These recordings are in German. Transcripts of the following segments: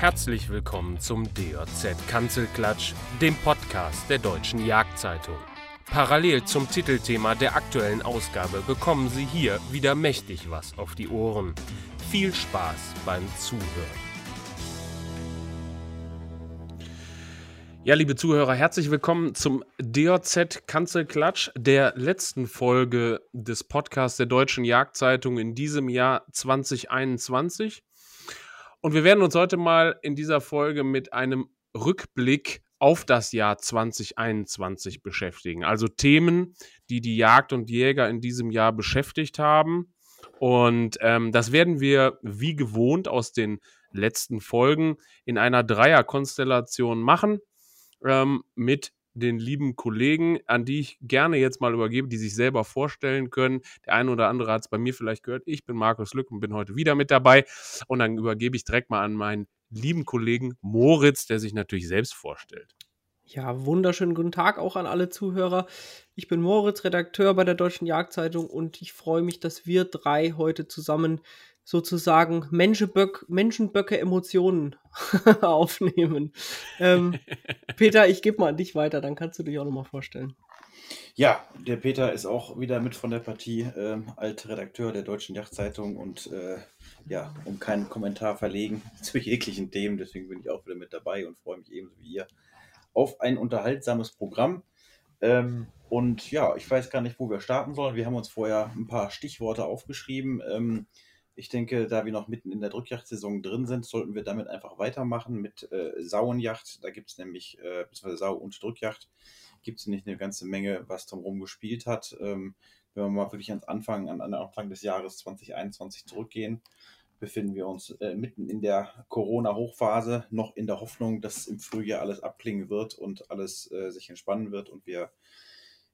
Herzlich willkommen zum DJZ Kanzelklatsch, dem Podcast der Deutschen Jagdzeitung. Parallel zum Titelthema der aktuellen Ausgabe bekommen Sie hier wieder mächtig was auf die Ohren. Viel Spaß beim Zuhören. Ja, liebe Zuhörer, herzlich willkommen zum DJZ Kanzelklatsch, der letzten Folge des Podcasts der Deutschen Jagdzeitung in diesem Jahr 2021. Und wir werden uns heute mal in dieser Folge mit einem Rückblick auf das Jahr 2021 beschäftigen. Also Themen, die die Jagd und Jäger in diesem Jahr beschäftigt haben. Und ähm, das werden wir wie gewohnt aus den letzten Folgen in einer Dreierkonstellation machen ähm, mit den lieben Kollegen, an die ich gerne jetzt mal übergebe, die sich selber vorstellen können. Der eine oder andere hat es bei mir vielleicht gehört. Ich bin Markus Lück und bin heute wieder mit dabei. Und dann übergebe ich direkt mal an meinen lieben Kollegen Moritz, der sich natürlich selbst vorstellt. Ja, wunderschönen guten Tag auch an alle Zuhörer. Ich bin Moritz, Redakteur bei der Deutschen Jagdzeitung und ich freue mich, dass wir drei heute zusammen sozusagen Menschenböck, Menschenböcke Emotionen aufnehmen. Ähm, Peter, ich gebe mal an dich weiter, dann kannst du dich auch nochmal vorstellen. Ja, der Peter ist auch wieder mit von der Partie, äh, Altredakteur der Deutschen Jachtzeitung und äh, ja, um keinen Kommentar verlegen zu jeglichen Themen, deswegen bin ich auch wieder mit dabei und freue mich ebenso wie ihr auf ein unterhaltsames Programm. Ähm, und ja, ich weiß gar nicht, wo wir starten sollen. Wir haben uns vorher ein paar Stichworte aufgeschrieben. Ähm, ich denke, da wir noch mitten in der Drückjachtsaison drin sind, sollten wir damit einfach weitermachen mit äh, Sauenjacht. Da gibt es nämlich, äh, beziehungsweise Sau- und Drückjacht, gibt es nicht eine ganze Menge, was drumherum gespielt hat. Ähm, wenn wir mal wirklich ans Anfang, an, an Anfang des Jahres 2021 zurückgehen, befinden wir uns äh, mitten in der Corona-Hochphase, noch in der Hoffnung, dass im Frühjahr alles abklingen wird und alles äh, sich entspannen wird und wir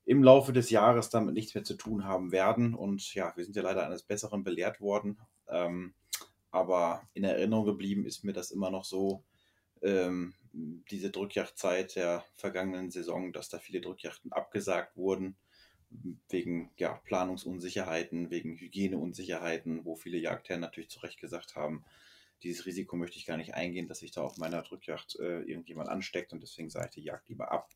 im Laufe des Jahres damit nichts mehr zu tun haben werden. Und ja, wir sind ja leider eines Besseren belehrt worden ähm, aber in Erinnerung geblieben ist mir das immer noch so, ähm, diese Drückjachtzeit der vergangenen Saison, dass da viele Drückjachten abgesagt wurden, wegen ja, Planungsunsicherheiten, wegen Hygieneunsicherheiten, wo viele Jagdherren natürlich zu Recht gesagt haben, dieses Risiko möchte ich gar nicht eingehen, dass sich da auf meiner Drückjacht äh, irgendjemand ansteckt und deswegen sage ich die Jagd lieber ab.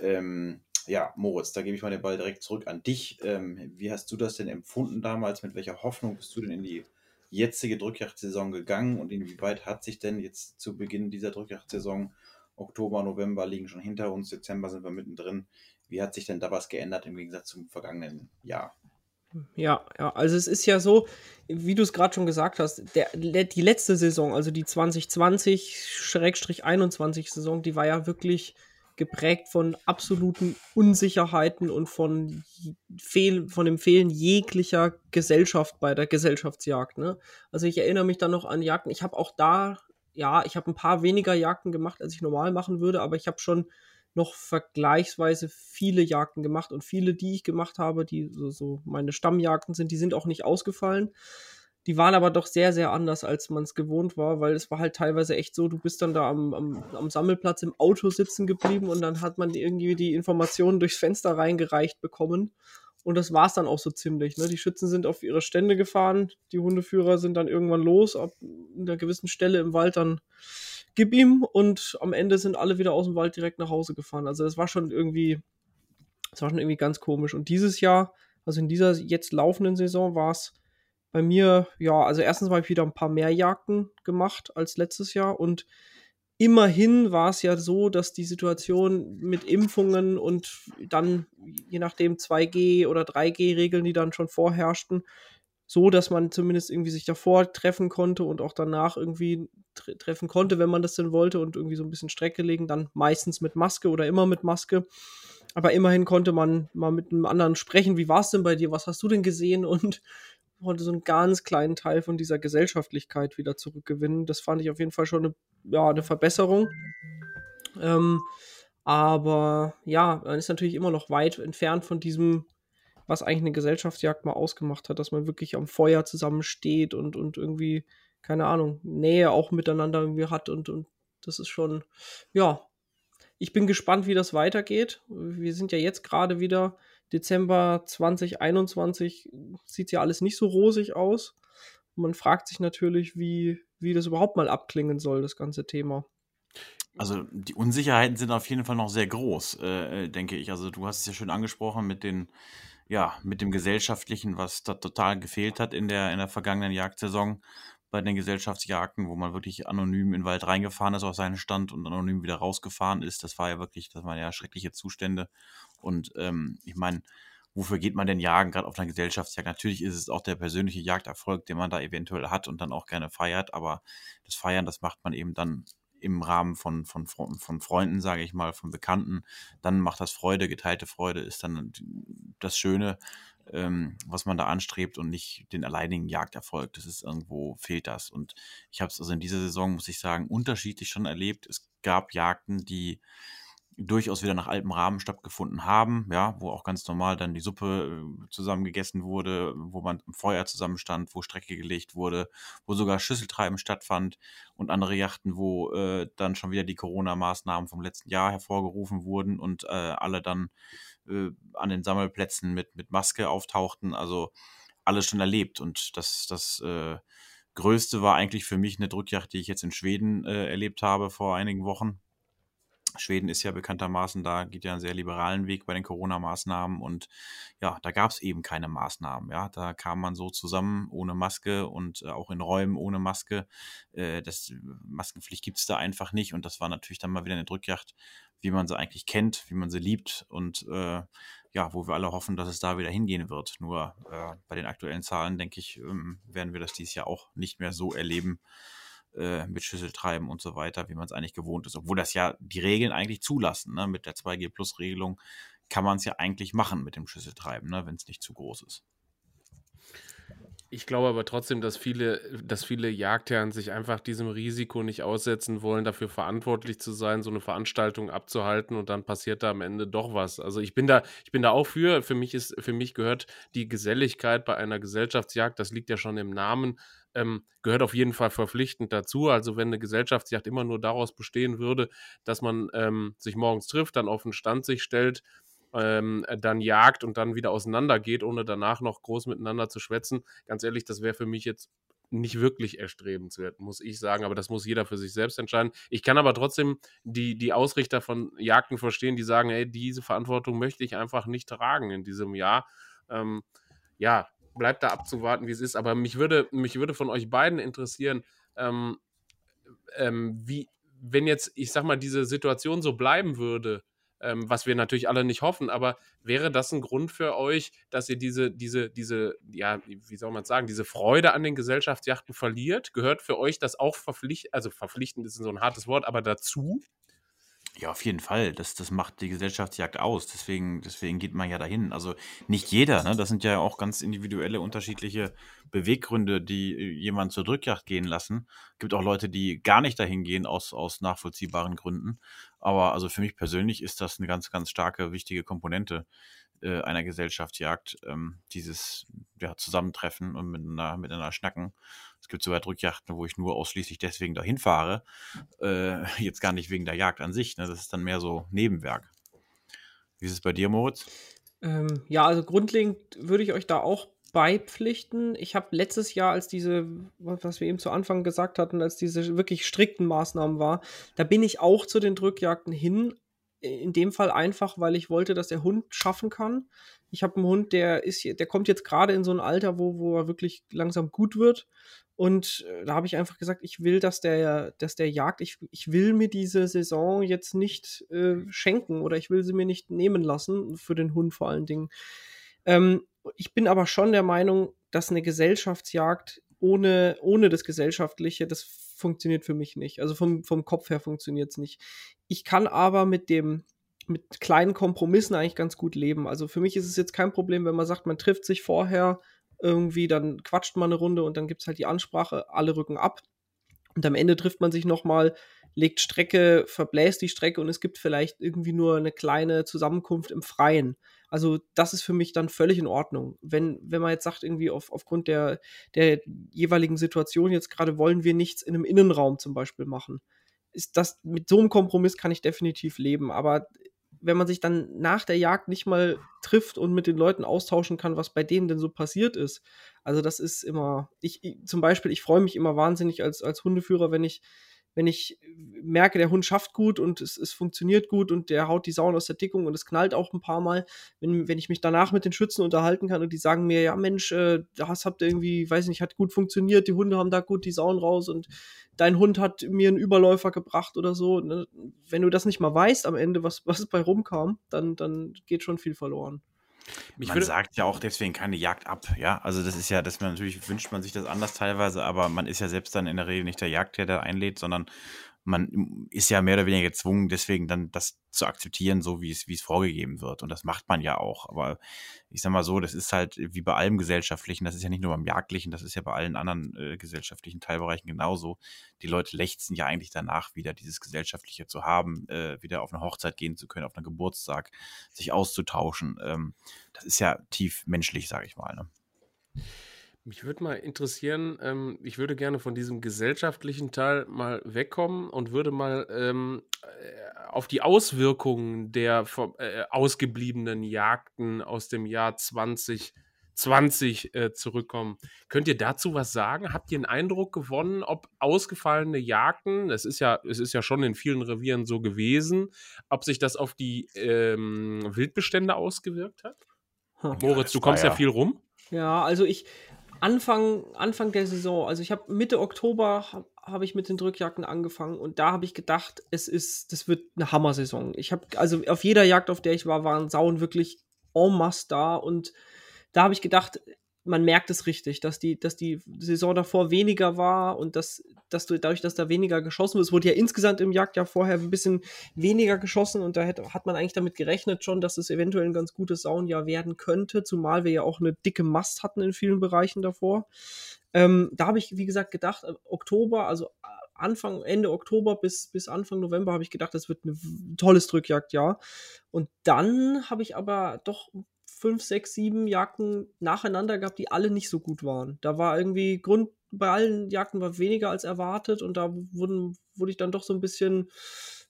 Ähm, ja, Moritz, da gebe ich mal den Ball direkt zurück an dich. Ähm, wie hast du das denn empfunden damals? Mit welcher Hoffnung bist du denn in die jetzige Drückjagdsaison gegangen und inwieweit hat sich denn jetzt zu Beginn dieser Drückjagdsaison, Oktober, November liegen schon hinter uns, Dezember sind wir mittendrin, wie hat sich denn da was geändert im Gegensatz zum vergangenen Jahr? Ja, ja, also es ist ja so, wie du es gerade schon gesagt hast, der, die letzte Saison, also die 2020-21 Saison, die war ja wirklich geprägt von absoluten Unsicherheiten und von, fehl, von dem Fehlen jeglicher Gesellschaft bei der Gesellschaftsjagd. Ne? Also ich erinnere mich dann noch an Jagden. Ich habe auch da, ja, ich habe ein paar weniger Jagden gemacht, als ich normal machen würde, aber ich habe schon noch vergleichsweise viele Jagden gemacht und viele, die ich gemacht habe, die so, so meine Stammjagden sind, die sind auch nicht ausgefallen. Die waren aber doch sehr, sehr anders, als man es gewohnt war, weil es war halt teilweise echt so, du bist dann da am, am, am Sammelplatz im Auto sitzen geblieben und dann hat man irgendwie die Informationen durchs Fenster reingereicht bekommen. Und das war es dann auch so ziemlich. Ne? Die Schützen sind auf ihre Stände gefahren, die Hundeführer sind dann irgendwann los, ab einer gewissen Stelle im Wald dann gib ihm und am Ende sind alle wieder aus dem Wald direkt nach Hause gefahren. Also das war schon irgendwie, das war schon irgendwie ganz komisch. Und dieses Jahr, also in dieser jetzt laufenden Saison, war es bei mir, ja, also erstens habe ich wieder ein paar mehr Jagden gemacht als letztes Jahr und immerhin war es ja so, dass die Situation mit Impfungen und dann je nachdem 2G oder 3G-Regeln, die dann schon vorherrschten, so, dass man zumindest irgendwie sich davor treffen konnte und auch danach irgendwie tre treffen konnte, wenn man das denn wollte und irgendwie so ein bisschen Strecke legen, dann meistens mit Maske oder immer mit Maske. Aber immerhin konnte man mal mit einem anderen sprechen. Wie war es denn bei dir? Was hast du denn gesehen? Und konnte so einen ganz kleinen Teil von dieser Gesellschaftlichkeit wieder zurückgewinnen. Das fand ich auf jeden Fall schon eine, ja, eine Verbesserung. Ähm, aber ja, man ist natürlich immer noch weit entfernt von diesem, was eigentlich eine Gesellschaftsjagd mal ausgemacht hat, dass man wirklich am Feuer zusammensteht und, und irgendwie, keine Ahnung, Nähe auch miteinander irgendwie hat und, und das ist schon, ja, ich bin gespannt, wie das weitergeht. Wir sind ja jetzt gerade wieder Dezember 2021 sieht ja alles nicht so rosig aus. man fragt sich natürlich, wie, wie das überhaupt mal abklingen soll, das ganze Thema. Also die Unsicherheiten sind auf jeden Fall noch sehr groß, äh, denke ich. Also du hast es ja schön angesprochen mit den, ja, mit dem Gesellschaftlichen, was da total gefehlt hat in der, in der vergangenen Jagdsaison bei den Gesellschaftsjagden, wo man wirklich anonym in den Wald reingefahren ist auf seinen Stand und anonym wieder rausgefahren ist. Das war ja wirklich, das waren ja schreckliche Zustände. Und ähm, ich meine, wofür geht man denn jagen, gerade auf einer Gesellschaftsjagd? Natürlich ist es auch der persönliche Jagderfolg, den man da eventuell hat und dann auch gerne feiert, aber das Feiern, das macht man eben dann im Rahmen von, von, von Freunden, sage ich mal, von Bekannten, dann macht das Freude, geteilte Freude ist dann das Schöne, ähm, was man da anstrebt und nicht den alleinigen Jagderfolg. Das ist irgendwo, fehlt das. Und ich habe es also in dieser Saison, muss ich sagen, unterschiedlich schon erlebt. Es gab Jagden, die durchaus wieder nach altem Rahmen stattgefunden haben, ja, wo auch ganz normal dann die Suppe äh, zusammen gegessen wurde, wo man im Feuer zusammenstand, wo Strecke gelegt wurde, wo sogar Schüsseltreiben stattfand und andere Yachten, wo äh, dann schon wieder die Corona-Maßnahmen vom letzten Jahr hervorgerufen wurden und äh, alle dann äh, an den Sammelplätzen mit, mit Maske auftauchten. Also alles schon erlebt und das, das äh, Größte war eigentlich für mich eine Drückjacht, die ich jetzt in Schweden äh, erlebt habe vor einigen Wochen Schweden ist ja bekanntermaßen, da geht ja einen sehr liberalen Weg bei den Corona-Maßnahmen und ja, da gab es eben keine Maßnahmen. Ja, da kam man so zusammen ohne Maske und äh, auch in Räumen ohne Maske. Äh, das Maskenpflicht gibt es da einfach nicht und das war natürlich dann mal wieder eine Drückjacht, wie man sie eigentlich kennt, wie man sie liebt und äh, ja, wo wir alle hoffen, dass es da wieder hingehen wird. Nur äh, bei den aktuellen Zahlen, denke ich, ähm, werden wir das dieses Jahr auch nicht mehr so erleben äh, mit Schüsseltreiben und so weiter, wie man es eigentlich gewohnt ist. Obwohl das ja die Regeln eigentlich zulassen. Ne? Mit der 2G-Plus-Regelung kann man es ja eigentlich machen mit dem Schüsseltreiben, ne? wenn es nicht zu groß ist. Ich glaube aber trotzdem, dass viele, dass viele Jagdherren sich einfach diesem Risiko nicht aussetzen wollen, dafür verantwortlich zu sein, so eine Veranstaltung abzuhalten und dann passiert da am Ende doch was. Also ich bin da, ich bin da auch für. Für mich ist, für mich gehört die Geselligkeit bei einer Gesellschaftsjagd, das liegt ja schon im Namen, ähm, gehört auf jeden Fall verpflichtend dazu. Also wenn eine Gesellschaftsjacht immer nur daraus bestehen würde, dass man ähm, sich morgens trifft, dann auf den Stand sich stellt, ähm, dann jagt und dann wieder auseinandergeht, ohne danach noch groß miteinander zu schwätzen. Ganz ehrlich, das wäre für mich jetzt nicht wirklich erstrebenswert, muss ich sagen. Aber das muss jeder für sich selbst entscheiden. Ich kann aber trotzdem die, die Ausrichter von Jagden verstehen, die sagen, hey, diese Verantwortung möchte ich einfach nicht tragen in diesem Jahr. Ähm, ja, bleibt da abzuwarten, wie es ist. Aber mich würde, mich würde von euch beiden interessieren, ähm, ähm, wie, wenn jetzt, ich sag mal, diese Situation so bleiben würde, ähm, was wir natürlich alle nicht hoffen, aber wäre das ein Grund für euch, dass ihr diese, diese, diese, ja, wie soll man sagen, diese Freude an den Gesellschaftsjachten verliert? Gehört für euch das auch verpflichtend, also verpflichtend ist so ein hartes Wort, aber dazu? Ja, auf jeden Fall. Das, das macht die Gesellschaftsjagd aus. Deswegen, deswegen geht man ja dahin. Also nicht jeder, ne? Das sind ja auch ganz individuelle, unterschiedliche Beweggründe, die äh, jemanden zur Drückjagd gehen lassen. Gibt auch Leute, die gar nicht dahin gehen aus, aus nachvollziehbaren Gründen. Aber also für mich persönlich ist das eine ganz, ganz starke, wichtige Komponente äh, einer Gesellschaftsjagd. Ähm, dieses ja, Zusammentreffen und miteinander, miteinander schnacken. Es gibt sogar Drückjachten, wo ich nur ausschließlich deswegen dahin fahre. Äh, jetzt gar nicht wegen der Jagd an sich. Ne? Das ist dann mehr so Nebenwerk. Wie ist es bei dir, Moritz? Ähm, ja, also grundlegend würde ich euch da auch beipflichten. Ich habe letztes Jahr, als diese, was wir eben zu Anfang gesagt hatten, als diese wirklich strikten Maßnahmen war, da bin ich auch zu den Drückjagden hin. In dem Fall einfach, weil ich wollte, dass der Hund schaffen kann. Ich habe einen Hund, der ist, der kommt jetzt gerade in so ein Alter, wo, wo er wirklich langsam gut wird. Und äh, da habe ich einfach gesagt, ich will, dass der, dass der jagt. Ich, ich will mir diese Saison jetzt nicht äh, schenken oder ich will sie mir nicht nehmen lassen, für den Hund vor allen Dingen. Ähm, ich bin aber schon der Meinung, dass eine Gesellschaftsjagd ohne, ohne das Gesellschaftliche, das funktioniert für mich nicht. Also vom, vom Kopf her funktioniert es nicht. Ich kann aber mit dem, mit kleinen Kompromissen eigentlich ganz gut leben. Also für mich ist es jetzt kein Problem, wenn man sagt, man trifft sich vorher irgendwie, dann quatscht man eine Runde und dann gibt es halt die Ansprache, alle rücken ab. Und am Ende trifft man sich nochmal, legt Strecke, verbläst die Strecke und es gibt vielleicht irgendwie nur eine kleine Zusammenkunft im Freien. Also das ist für mich dann völlig in Ordnung. Wenn, wenn man jetzt sagt, irgendwie auf, aufgrund der, der jeweiligen Situation jetzt gerade wollen wir nichts in einem Innenraum zum Beispiel machen, ist das, mit so einem Kompromiss kann ich definitiv leben. Aber wenn man sich dann nach der Jagd nicht mal trifft und mit den Leuten austauschen kann, was bei denen denn so passiert ist. Also das ist immer, ich, ich zum Beispiel, ich freue mich immer wahnsinnig als, als Hundeführer, wenn ich wenn ich merke, der Hund schafft gut und es, es funktioniert gut und der haut die Sauen aus der Dickung und es knallt auch ein paar Mal, wenn, wenn ich mich danach mit den Schützen unterhalten kann und die sagen mir, ja Mensch, äh, das habt ihr irgendwie, weiß nicht, hat gut funktioniert, die Hunde haben da gut die Sauen raus und dein Hund hat mir einen Überläufer gebracht oder so. Ne? Wenn du das nicht mal weißt am Ende, was, was bei rumkam, dann, dann geht schon viel verloren. Mich man sagt ja auch deswegen keine Jagd ab, ja. Also das ist ja, dass man natürlich wünscht man sich das anders teilweise, aber man ist ja selbst dann in der Regel nicht der Jagdherr, der einlädt, sondern man ist ja mehr oder weniger gezwungen, deswegen dann das zu akzeptieren, so wie es, wie es vorgegeben wird. Und das macht man ja auch. Aber ich sag mal so, das ist halt wie bei allem Gesellschaftlichen, das ist ja nicht nur beim Jagdlichen, das ist ja bei allen anderen äh, gesellschaftlichen Teilbereichen genauso. Die Leute lechzen ja eigentlich danach, wieder dieses Gesellschaftliche zu haben, äh, wieder auf eine Hochzeit gehen zu können, auf einen Geburtstag, sich auszutauschen. Ähm, das ist ja tief menschlich, sage ich mal. Ne? Mich würde mal interessieren, ähm, ich würde gerne von diesem gesellschaftlichen Teil mal wegkommen und würde mal ähm, äh, auf die Auswirkungen der äh, ausgebliebenen Jagden aus dem Jahr 2020 äh, zurückkommen. Könnt ihr dazu was sagen? Habt ihr einen Eindruck gewonnen, ob ausgefallene Jagden, es ist ja, es ist ja schon in vielen Revieren so gewesen, ob sich das auf die ähm, Wildbestände ausgewirkt hat? Hm. Moritz, du kommst ja, ja viel rum. Ja, also ich, Anfang, Anfang der Saison, also ich habe Mitte Oktober habe hab ich mit den Drückjagden angefangen und da habe ich gedacht, es ist, das wird eine Hammer-Saison. Ich habe, also auf jeder Jagd, auf der ich war, waren Sauen wirklich en masse da und da habe ich gedacht, man merkt es richtig, dass die, dass die Saison davor weniger war und dass, dass du dadurch, dass da weniger geschossen wird, es wurde ja insgesamt im Jagdjahr vorher ein bisschen weniger geschossen und da hätte, hat man eigentlich damit gerechnet schon, dass es eventuell ein ganz gutes Saunjahr werden könnte, zumal wir ja auch eine dicke Mast hatten in vielen Bereichen davor. Ähm, da habe ich, wie gesagt, gedacht, äh, Oktober, also äh, Anfang, Ende Oktober bis, bis Anfang November habe ich gedacht, das wird ein tolles Drückjagdjahr. Und dann habe ich aber doch fünf, sechs, sieben Jagden nacheinander gehabt, die alle nicht so gut waren. Da war irgendwie Grund, bei allen Jagden war weniger als erwartet und da wurden, wurde ich dann doch so ein bisschen,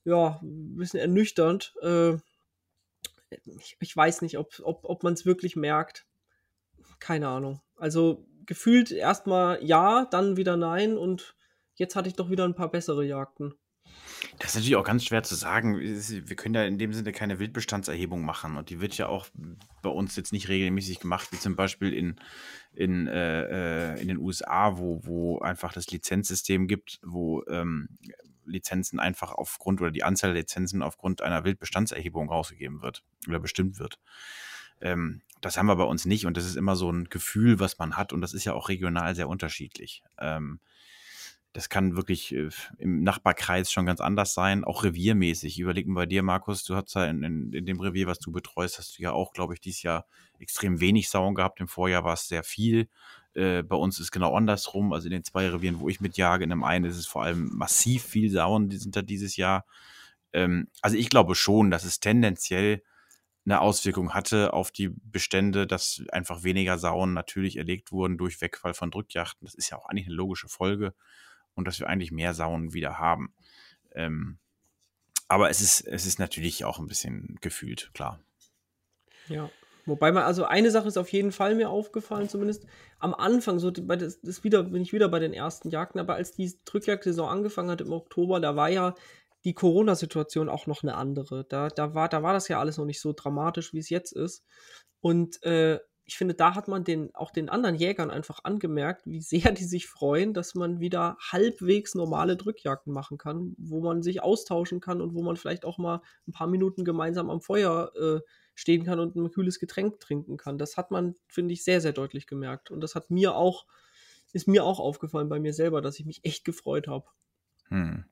ja, ein bisschen ernüchternd. Äh, ich, ich, weiß nicht, ob, ob, ob man es wirklich merkt. Keine Ahnung. Also gefühlt erstmal ja, dann wieder nein und jetzt hatte ich doch wieder ein paar bessere Jagden. Das ist natürlich auch ganz schwer zu sagen. Wir können ja in dem Sinne keine Wildbestandserhebung machen und die wird ja auch bei uns jetzt nicht regelmäßig gemacht, wie zum Beispiel in, in, äh, äh in den USA, wo, wo einfach das Lizenzsystem gibt, wo ähm, Lizenzen einfach aufgrund oder die Anzahl der Lizenzen aufgrund einer Wildbestandserhebung rausgegeben wird oder bestimmt wird. Ähm, das haben wir bei uns nicht und das ist immer so ein Gefühl, was man hat und das ist ja auch regional sehr unterschiedlich. Ähm, das kann wirklich äh, im Nachbarkreis schon ganz anders sein, auch reviermäßig. Überlegen bei dir, Markus, du hast ja in, in, in, dem Revier, was du betreust, hast du ja auch, glaube ich, dieses Jahr extrem wenig Sauen gehabt. Im Vorjahr war es sehr viel. Äh, bei uns ist genau andersrum. Also in den zwei Revieren, wo ich mitjage, in dem einen ist es vor allem massiv viel Sauen, die sind da dieses Jahr. Ähm, also ich glaube schon, dass es tendenziell eine Auswirkung hatte auf die Bestände, dass einfach weniger Sauen natürlich erlegt wurden durch Wegfall von Drückjachten. Das ist ja auch eigentlich eine logische Folge und dass wir eigentlich mehr Sauen wieder haben. Ähm, aber es ist, es ist natürlich auch ein bisschen gefühlt, klar. Ja. Wobei man, also eine Sache ist auf jeden Fall mir aufgefallen, zumindest am Anfang, so bei das, das wieder, bin ich wieder bei den ersten Jagden, aber als die Drückjagdsaison angefangen hat im Oktober, da war ja die Corona-Situation auch noch eine andere. Da, da, war, da war das ja alles noch nicht so dramatisch, wie es jetzt ist. Und äh, ich finde, da hat man den, auch den anderen Jägern einfach angemerkt, wie sehr die sich freuen, dass man wieder halbwegs normale Drückjagden machen kann, wo man sich austauschen kann und wo man vielleicht auch mal ein paar Minuten gemeinsam am Feuer äh, stehen kann und ein kühles Getränk trinken kann. Das hat man, finde ich, sehr, sehr deutlich gemerkt. Und das hat mir auch, ist mir auch aufgefallen bei mir selber, dass ich mich echt gefreut habe. Hm.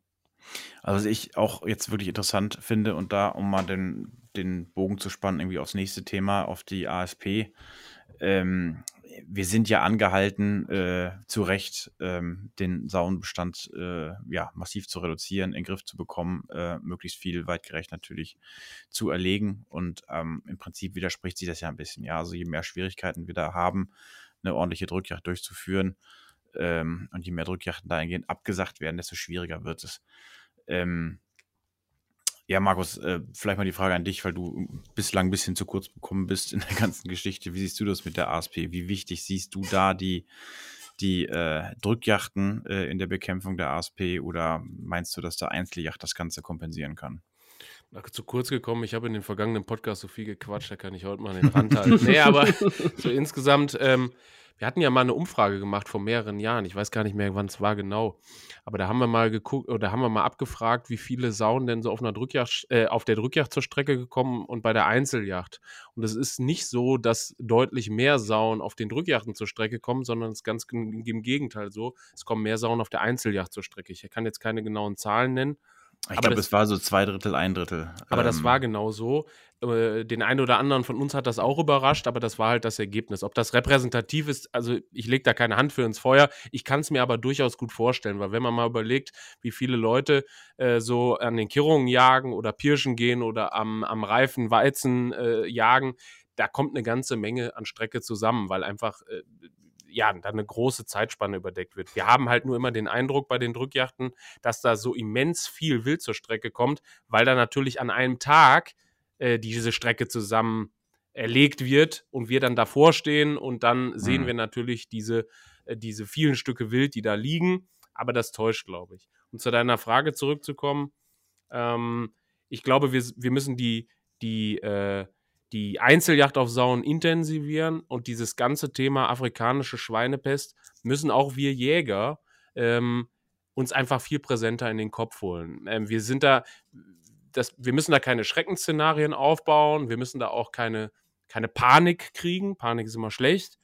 Also was ich auch jetzt wirklich interessant finde und da, um mal den, den Bogen zu spannen, irgendwie aufs nächste Thema, auf die ASP. Ähm, wir sind ja angehalten, äh, zu Recht ähm, den Saunenbestand äh, ja, massiv zu reduzieren, in den Griff zu bekommen, äh, möglichst viel weitgerecht natürlich zu erlegen. Und ähm, im Prinzip widerspricht sich das ja ein bisschen. Ja, also je mehr Schwierigkeiten wir da haben, eine ordentliche Drückjagd durchzuführen ähm, und je mehr Drückjachten dahingehend abgesagt werden, desto schwieriger wird es. Ähm, Ja, Markus, äh, vielleicht mal die Frage an dich, weil du bislang ein bisschen zu kurz bekommen bist in der ganzen Geschichte. Wie siehst du das mit der ASP? Wie wichtig siehst du da die, die äh, Drückjachten äh, in der Bekämpfung der ASP oder meinst du, dass der Einzeljacht das Ganze kompensieren kann? Zu kurz gekommen. Ich habe in den vergangenen Podcast so viel gequatscht, da kann ich heute mal den Rand halten. nee, aber so insgesamt, ähm, wir hatten ja mal eine Umfrage gemacht vor mehreren Jahren. Ich weiß gar nicht mehr, wann es war genau. Aber da haben wir mal geguckt oder haben wir mal abgefragt, wie viele Sauen denn so auf einer äh, auf der Drückjacht zur Strecke gekommen und bei der Einzeljacht. Und es ist nicht so, dass deutlich mehr Sauen auf den Drückjachten zur Strecke kommen, sondern es ist ganz im Gegenteil so. Es kommen mehr Sauen auf der Einzeljacht zur Strecke. Ich kann jetzt keine genauen Zahlen nennen. Ich glaube, es war so zwei Drittel, ein Drittel. Aber ähm, das war genau so. Äh, den einen oder anderen von uns hat das auch überrascht, aber das war halt das Ergebnis. Ob das repräsentativ ist, also ich lege da keine Hand für ins Feuer. Ich kann es mir aber durchaus gut vorstellen, weil wenn man mal überlegt, wie viele Leute äh, so an den Kirrungen jagen oder Pirschen gehen oder am, am reifen Weizen äh, jagen, da kommt eine ganze Menge an Strecke zusammen, weil einfach äh, ja, dann eine große Zeitspanne überdeckt wird. Wir haben halt nur immer den Eindruck bei den Drückjachten, dass da so immens viel Wild zur Strecke kommt, weil da natürlich an einem Tag äh, diese Strecke zusammen erlegt wird und wir dann davor stehen und dann sehen mhm. wir natürlich diese, äh, diese vielen Stücke Wild, die da liegen. Aber das täuscht, glaube ich. Und zu deiner Frage zurückzukommen, ähm, ich glaube, wir, wir müssen die, die äh, die Einzeljacht auf Sauen intensivieren und dieses ganze Thema afrikanische Schweinepest müssen auch wir Jäger ähm, uns einfach viel präsenter in den Kopf holen. Ähm, wir sind da, das, wir müssen da keine Schreckensszenarien aufbauen, wir müssen da auch keine, keine Panik kriegen. Panik ist immer schlecht.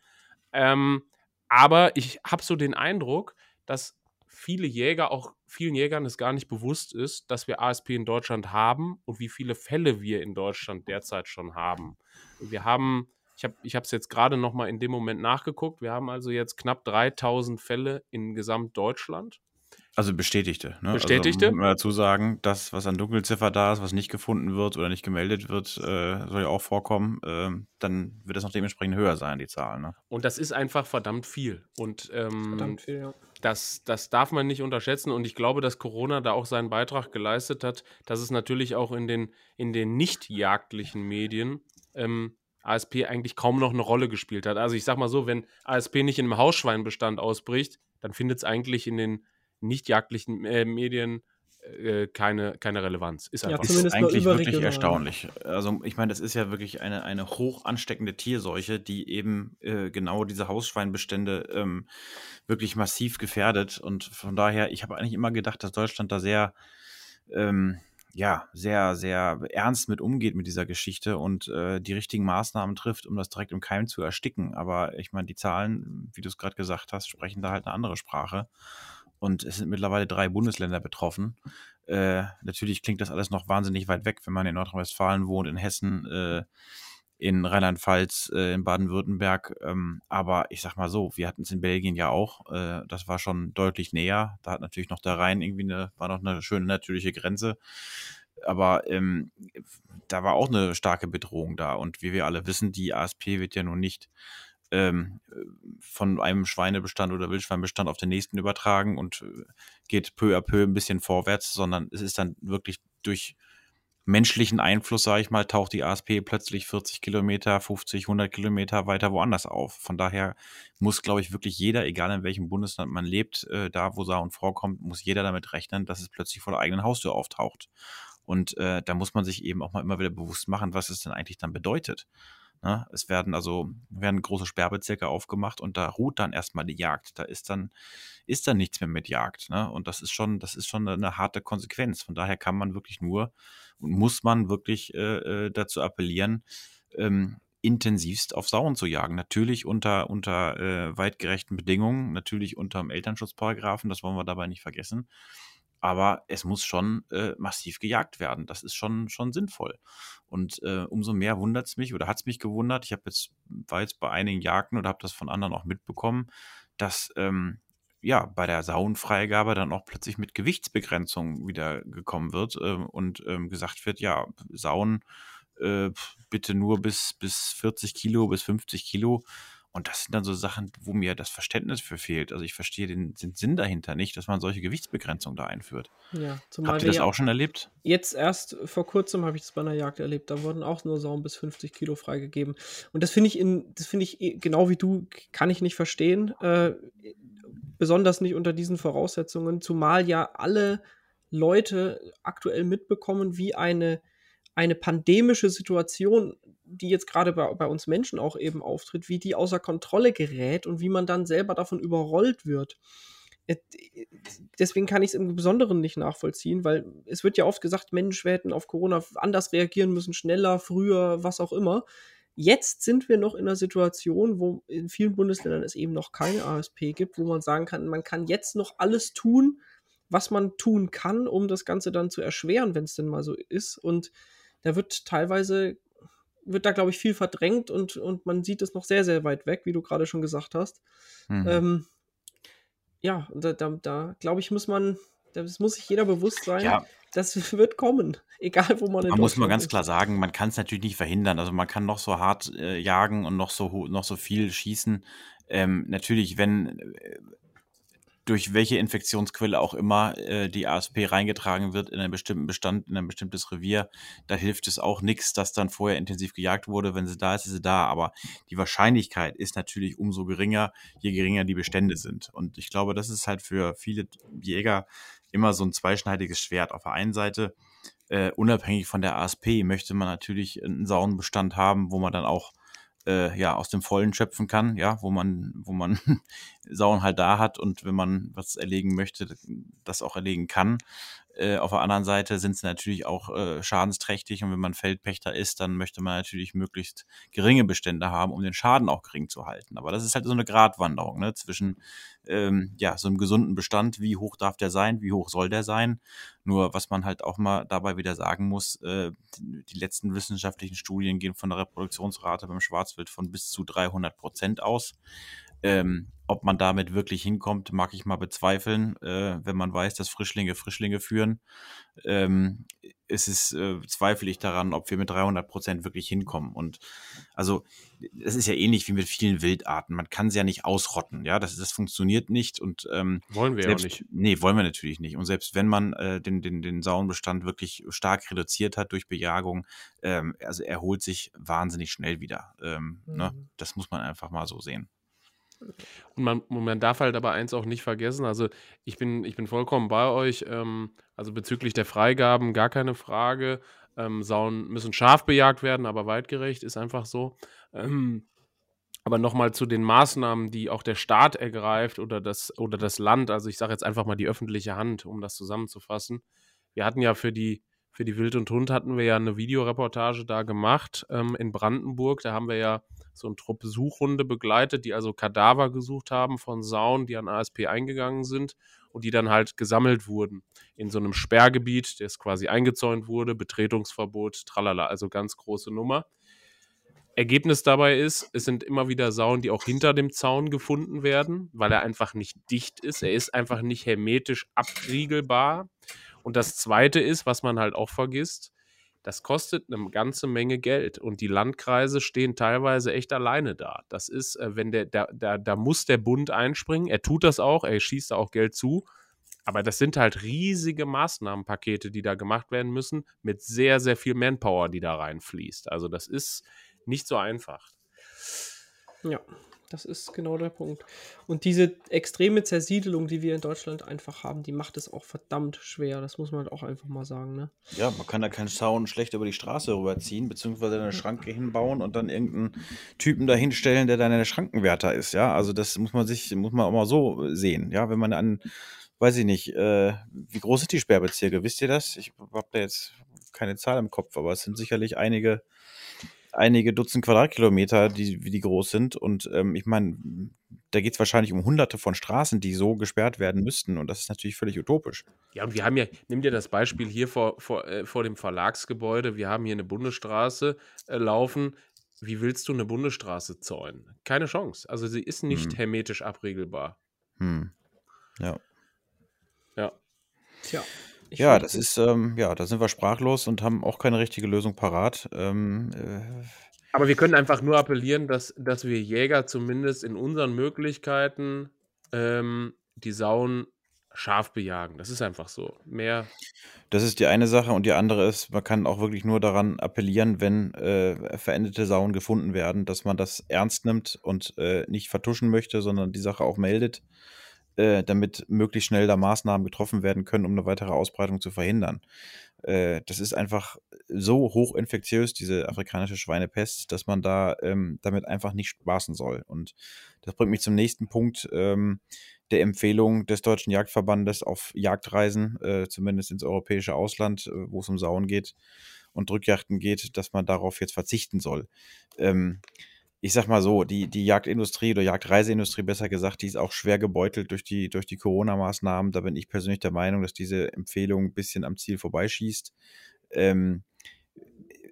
Ähm, aber ich habe so den Eindruck, dass viele Jäger, auch vielen Jägern es gar nicht bewusst ist, dass wir ASP in Deutschland haben und wie viele Fälle wir in Deutschland derzeit schon haben. Wir haben, ich habe es jetzt gerade noch mal in dem Moment nachgeguckt, wir haben also jetzt knapp 3000 Fälle in Gesamtdeutschland. Also bestätigte. Ne? Bestätigte. Also, muss man dazu sagen, das, was an Dunkelziffer da ist, was nicht gefunden wird oder nicht gemeldet wird, äh, soll ja auch vorkommen. Äh, dann wird das noch dementsprechend höher sein, die Zahlen. Ne? Und das ist einfach verdammt viel. Und ähm, verdammt viel, ja. das, das darf man nicht unterschätzen. Und ich glaube, dass Corona da auch seinen Beitrag geleistet hat, dass es natürlich auch in den, in den nicht jagdlichen Medien ähm, ASP eigentlich kaum noch eine Rolle gespielt hat. Also ich sag mal so, wenn ASP nicht in einem Hausschweinbestand ausbricht, dann findet es eigentlich in den nicht jagdlichen äh, Medien äh, keine, keine Relevanz. Ist einfach ja, ist eigentlich wirklich erstaunlich. Also ich meine, das ist ja wirklich eine, eine hoch ansteckende Tierseuche, die eben äh, genau diese Hausschweinbestände ähm, wirklich massiv gefährdet. Und von daher, ich habe eigentlich immer gedacht, dass Deutschland da sehr ähm, ja, sehr, sehr ernst mit umgeht mit dieser Geschichte und äh, die richtigen Maßnahmen trifft, um das direkt im Keim zu ersticken. Aber ich meine, die Zahlen, wie du es gerade gesagt hast, sprechen da halt eine andere Sprache. Und es sind mittlerweile drei Bundesländer betroffen. Äh, natürlich klingt das alles noch wahnsinnig weit weg, wenn man in Nordrhein-Westfalen wohnt, in Hessen, äh, in Rheinland-Pfalz, äh, in Baden-Württemberg. Ähm, aber ich sag mal so, wir hatten es in Belgien ja auch. Äh, das war schon deutlich näher. Da hat natürlich noch der Rhein irgendwie eine, war noch eine schöne natürliche Grenze. Aber ähm, da war auch eine starke Bedrohung da. Und wie wir alle wissen, die ASP wird ja nun nicht ähm, von einem Schweinebestand oder Wildschweinbestand auf den nächsten übertragen und äh, geht peu à peu ein bisschen vorwärts, sondern es ist dann wirklich durch menschlichen Einfluss, sage ich mal, taucht die ASP plötzlich 40 Kilometer, 50, 100 Kilometer weiter woanders auf. Von daher muss, glaube ich, wirklich jeder, egal in welchem Bundesland man lebt, äh, da wo Sau und vorkommt, muss jeder damit rechnen, dass es plötzlich vor der eigenen Haustür auftaucht. Und äh, da muss man sich eben auch mal immer wieder bewusst machen, was es denn eigentlich dann bedeutet. Ne? Es werden also werden große Sperrbezirke aufgemacht und da ruht dann erstmal die Jagd. Da ist dann ist dann nichts mehr mit Jagd. Ne? Und das ist schon das ist schon eine harte Konsequenz. Von daher kann man wirklich nur und muss man wirklich äh, äh, dazu appellieren, ähm, intensivst auf Sauen zu jagen. Natürlich unter, unter äh, weitgerechten Bedingungen, natürlich unter dem Elternschutzparagraphen, das wollen wir dabei nicht vergessen aber es muss schon äh, massiv gejagt werden. Das ist schon, schon sinnvoll. Und äh, umso mehr wundert es mich oder hat es mich gewundert. Ich habe jetzt, war jetzt bei einigen Jagden oder habe das von anderen auch mitbekommen, dass ähm, ja bei der Sauenfreigabe dann auch plötzlich mit Gewichtsbegrenzung wieder gekommen wird äh, und ähm, gesagt wird, ja, Sauen äh, bitte nur bis, bis 40 Kilo, bis 50 Kilo Und das sind dann so Sachen, wo mir das Verständnis für fehlt. Also ich verstehe den, den Sinn dahinter nicht, dass man solche Gewichtsbegrenzungen da einführt. Ja, Habt ihr das auch schon erlebt? Jetzt erst vor kurzem habe ich das bei einer Jagd erlebt. Da wurden auch nur Sauen bis 50 Kilo freigegeben. Und das finde ich in, das finde ich eh, genau wie du, kann ich nicht verstehen. Äh, besonders nicht unter diesen Voraussetzungen, zumal ja alle Leute aktuell mitbekommen, wie eine, eine pandemische Situation die jetzt gerade bei, bei uns Menschen auch eben auftritt, wie die außer Kontrolle gerät und wie man dann selber davon überrollt wird. Deswegen kann ich es im Besonderen nicht nachvollziehen, weil es wird ja oft gesagt, Mensch, wir hätten auf Corona anders reagieren müssen, schneller, früher, was auch immer. Jetzt sind wir noch in einer Situation, wo in vielen Bundesländern es eben noch keine ASP gibt, wo man sagen kann, man kann jetzt noch alles tun, was man tun kann, um das Ganze dann zu erschweren, wenn es denn mal so ist. Und da wird teilweise wird da, glaube ich, viel verdrängt und, und man sieht es noch sehr, sehr weit weg, wie du gerade schon gesagt hast. Mhm. Ähm, ja, da, da, da glaube ich, muss man, das muss sich jeder bewusst sein, ja. das wird kommen, egal wo man Man muss mal ganz ist. klar sagen, man kann es natürlich nicht verhindern. Also man kann noch so hart äh, jagen und noch so, noch so viel schießen. Ähm, natürlich, wenn äh, durch welche Infektionsquelle auch immer äh, die ASP reingetragen wird in einen bestimmten Bestand, in ein bestimmtes Revier, da hilft es auch nichts, dass dann vorher intensiv gejagt wurde. Wenn sie da ist, ist sie da. Aber die Wahrscheinlichkeit ist natürlich umso geringer, je geringer die Bestände sind. Und ich glaube, das ist halt für viele Jäger immer so ein zweischneidiges Schwert. Auf der einen Seite, äh, unabhängig von der ASP, möchte man natürlich einen sauren Bestand haben, wo man dann auch äh, ja aus dem Vollen schöpfen kann, ja, wo man, wo man Sauen halt da hat und wenn man was erlegen möchte, das auch erlegen kann. Äh, auf der anderen Seite sind sie natürlich auch äh, schadensträchtig und wenn man Feldpächter ist, dann möchte man natürlich möglichst geringe Bestände haben, um den Schaden auch gering zu halten. Aber das ist halt so eine Gratwanderung ne, zwischen ähm, ja so einem gesunden Bestand, wie hoch darf der sein, wie hoch soll der sein. Nur was man halt auch mal dabei wieder sagen muss, äh, die letzten wissenschaftlichen Studien gehen von der Reproduktionsrate beim Schwarzwild von bis zu 300 Prozent aus. Ähm, ob man damit wirklich hinkommt, mag ich mal bezweifeln, äh, wenn man weiß, dass Frischlinge Frischlinge führen. Ähm, es ist, äh, zweifle ich daran, ob wir mit 300 Prozent wirklich hinkommen. Und also, es ist ja ähnlich wie mit vielen Wildarten. Man kann sie ja nicht ausrotten. Ja, das, das funktioniert nicht. Und ähm, wollen wir selbst, ja nicht. Nee, wollen wir natürlich nicht. Und selbst wenn man äh, den, den, den Sauenbestand wirklich stark reduziert hat durch Bejagung, ähm, also erholt sich wahnsinnig schnell wieder. Ähm, ne? mhm. ne? Das muss man einfach mal so sehen. Und man, man darf halt aber eins auch nicht vergessen, also ich bin, ich bin vollkommen bei euch, ähm, also bezüglich der Freigaben gar keine Frage. Ähm, Sauen müssen scharf bejagt werden, aber weitgerecht ist einfach so. Ähm, aber nochmal zu den Maßnahmen, die auch der Staat ergreift oder das, oder das Land, also ich sage jetzt einfach mal die öffentliche Hand, um das zusammenzufassen. Wir hatten ja für die, für die Wild und Hund hatten wir ja eine Videoreportage da gemacht ähm, in Brandenburg. Da haben wir ja so eine Truppe Suchhunde begleitet, die also Kadaver gesucht haben von Sauen, die an ASP eingegangen sind und die dann halt gesammelt wurden in so einem Sperrgebiet, das quasi eingezäunt wurde, Betretungsverbot, tralala, also ganz große Nummer. Ergebnis dabei ist, es sind immer wieder Sauen, die auch hinter dem Zaun gefunden werden, weil er einfach nicht dicht ist. Er ist einfach nicht hermetisch abriegelbar. Und das Zweite ist, was man halt auch vergisst, das kostet eine ganze Menge Geld und die Landkreise stehen teilweise echt alleine da. Das ist, äh, wenn der, da, da, da muss der Bund einspringen. Er tut das auch, er schießt da auch Geld zu. Aber das sind halt riesige Maßnahmenpakete, die da gemacht werden müssen, mit sehr, sehr viel Manpower, die da reinfließt. Also das ist nicht so einfach. Ja. Das ist genau der Punkt. Und diese extreme Zersiedelung, die wir in Deutschland einfach haben, die macht es auch verdammt schwer. Das muss man halt auch einfach mal sagen. Ne? Ja, man kann da keinen Zaun schlecht über die Straße rüberziehen, beziehungsweise eine Schranke hinbauen und dann irgendeinen Typen dahinstellen, der dann eine Schrankenwärter ist. Ja, also das muss man sich, muss man auch mal so sehen. Ja, wenn man an, weiß ich nicht, äh, wie groß sind die Sperrbezirke? Wisst ihr das? Ich habe da jetzt keine Zahl im Kopf, aber es sind sicherlich einige einige Dutzend Quadratkilometer, die, wie die groß sind. Und ähm, ich meine, da geht es wahrscheinlich um hunderte von Straßen, die so gesperrt werden müssten. Und das ist natürlich völlig utopisch. Ja, und wir haben ja, nimm dir das Beispiel hier vor, vor, äh, vor dem Verlagsgebäude. Wir haben hier eine Bundesstraße äh, laufen. Wie willst du eine Bundesstraße zäunen? Keine Chance. Also sie ist nicht hm. hermetisch abregelbar. Hm. Ja. Ja. Tja. Ich ja, das ist, ähm, ja, da sind wir sprachlos und haben auch keine richtige Lösung parat. Ähm, äh, Aber wir können einfach nur appellieren, dass, dass wir Jäger zumindest in unseren Möglichkeiten ähm, die Sauen scharf bejagen. Das ist einfach so. Mehr. Das ist die eine Sache und die andere ist, man kann auch wirklich nur daran appellieren, wenn äh, verendete Sauen gefunden werden, dass man das ernst nimmt und äh, nicht vertuschen möchte, sondern die Sache auch meldet, äh, damit möglichst schnell da Maßnahmen getroffen werden können, um eine weitere Ausbreitung zu verhindern. Äh, das ist einfach so hochinfektiös, diese afrikanische Schweinepest, dass man da ähm, damit einfach nicht spaßen soll. Und das bringt mich zum nächsten Punkt. Ähm, der Empfehlung des Deutschen Jagdverbandes auf Jagdreisen, äh, zumindest ins europäische Ausland, äh, wo es um Sauen geht und Drückjachten geht, dass man darauf jetzt verzichten soll. Ähm, ich sag mal so, die, die Jagdindustrie oder Jagdreiseindustrie besser gesagt, die ist auch schwer gebeutelt durch die, durch die Corona-Maßnahmen. Da bin ich persönlich der Meinung, dass diese Empfehlung ein bisschen am Ziel vorbeischießt. Ähm,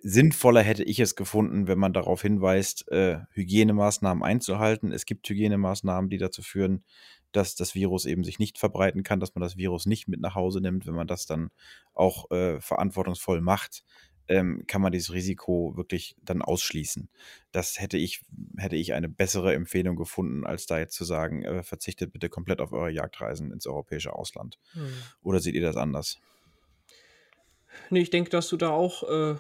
sinnvoller hätte ich es gefunden, wenn man darauf hinweist, äh, Hygienemaßnahmen einzuhalten. Es gibt Hygienemaßnahmen, die dazu führen, dass das Virus eben sich nicht verbreiten kann, dass man das Virus nicht mit nach Hause nimmt. Wenn man das dann auch äh, verantwortungsvoll macht, ähm, kann man dieses Risiko wirklich dann ausschließen. Das hätte ich, hätte ich eine bessere Empfehlung gefunden, als da jetzt zu sagen, äh, verzichtet bitte komplett auf eure Jagdreisen ins europäische Ausland. Hm. Oder seht ihr das anders? Nee, ich denke, dass du da auch äh,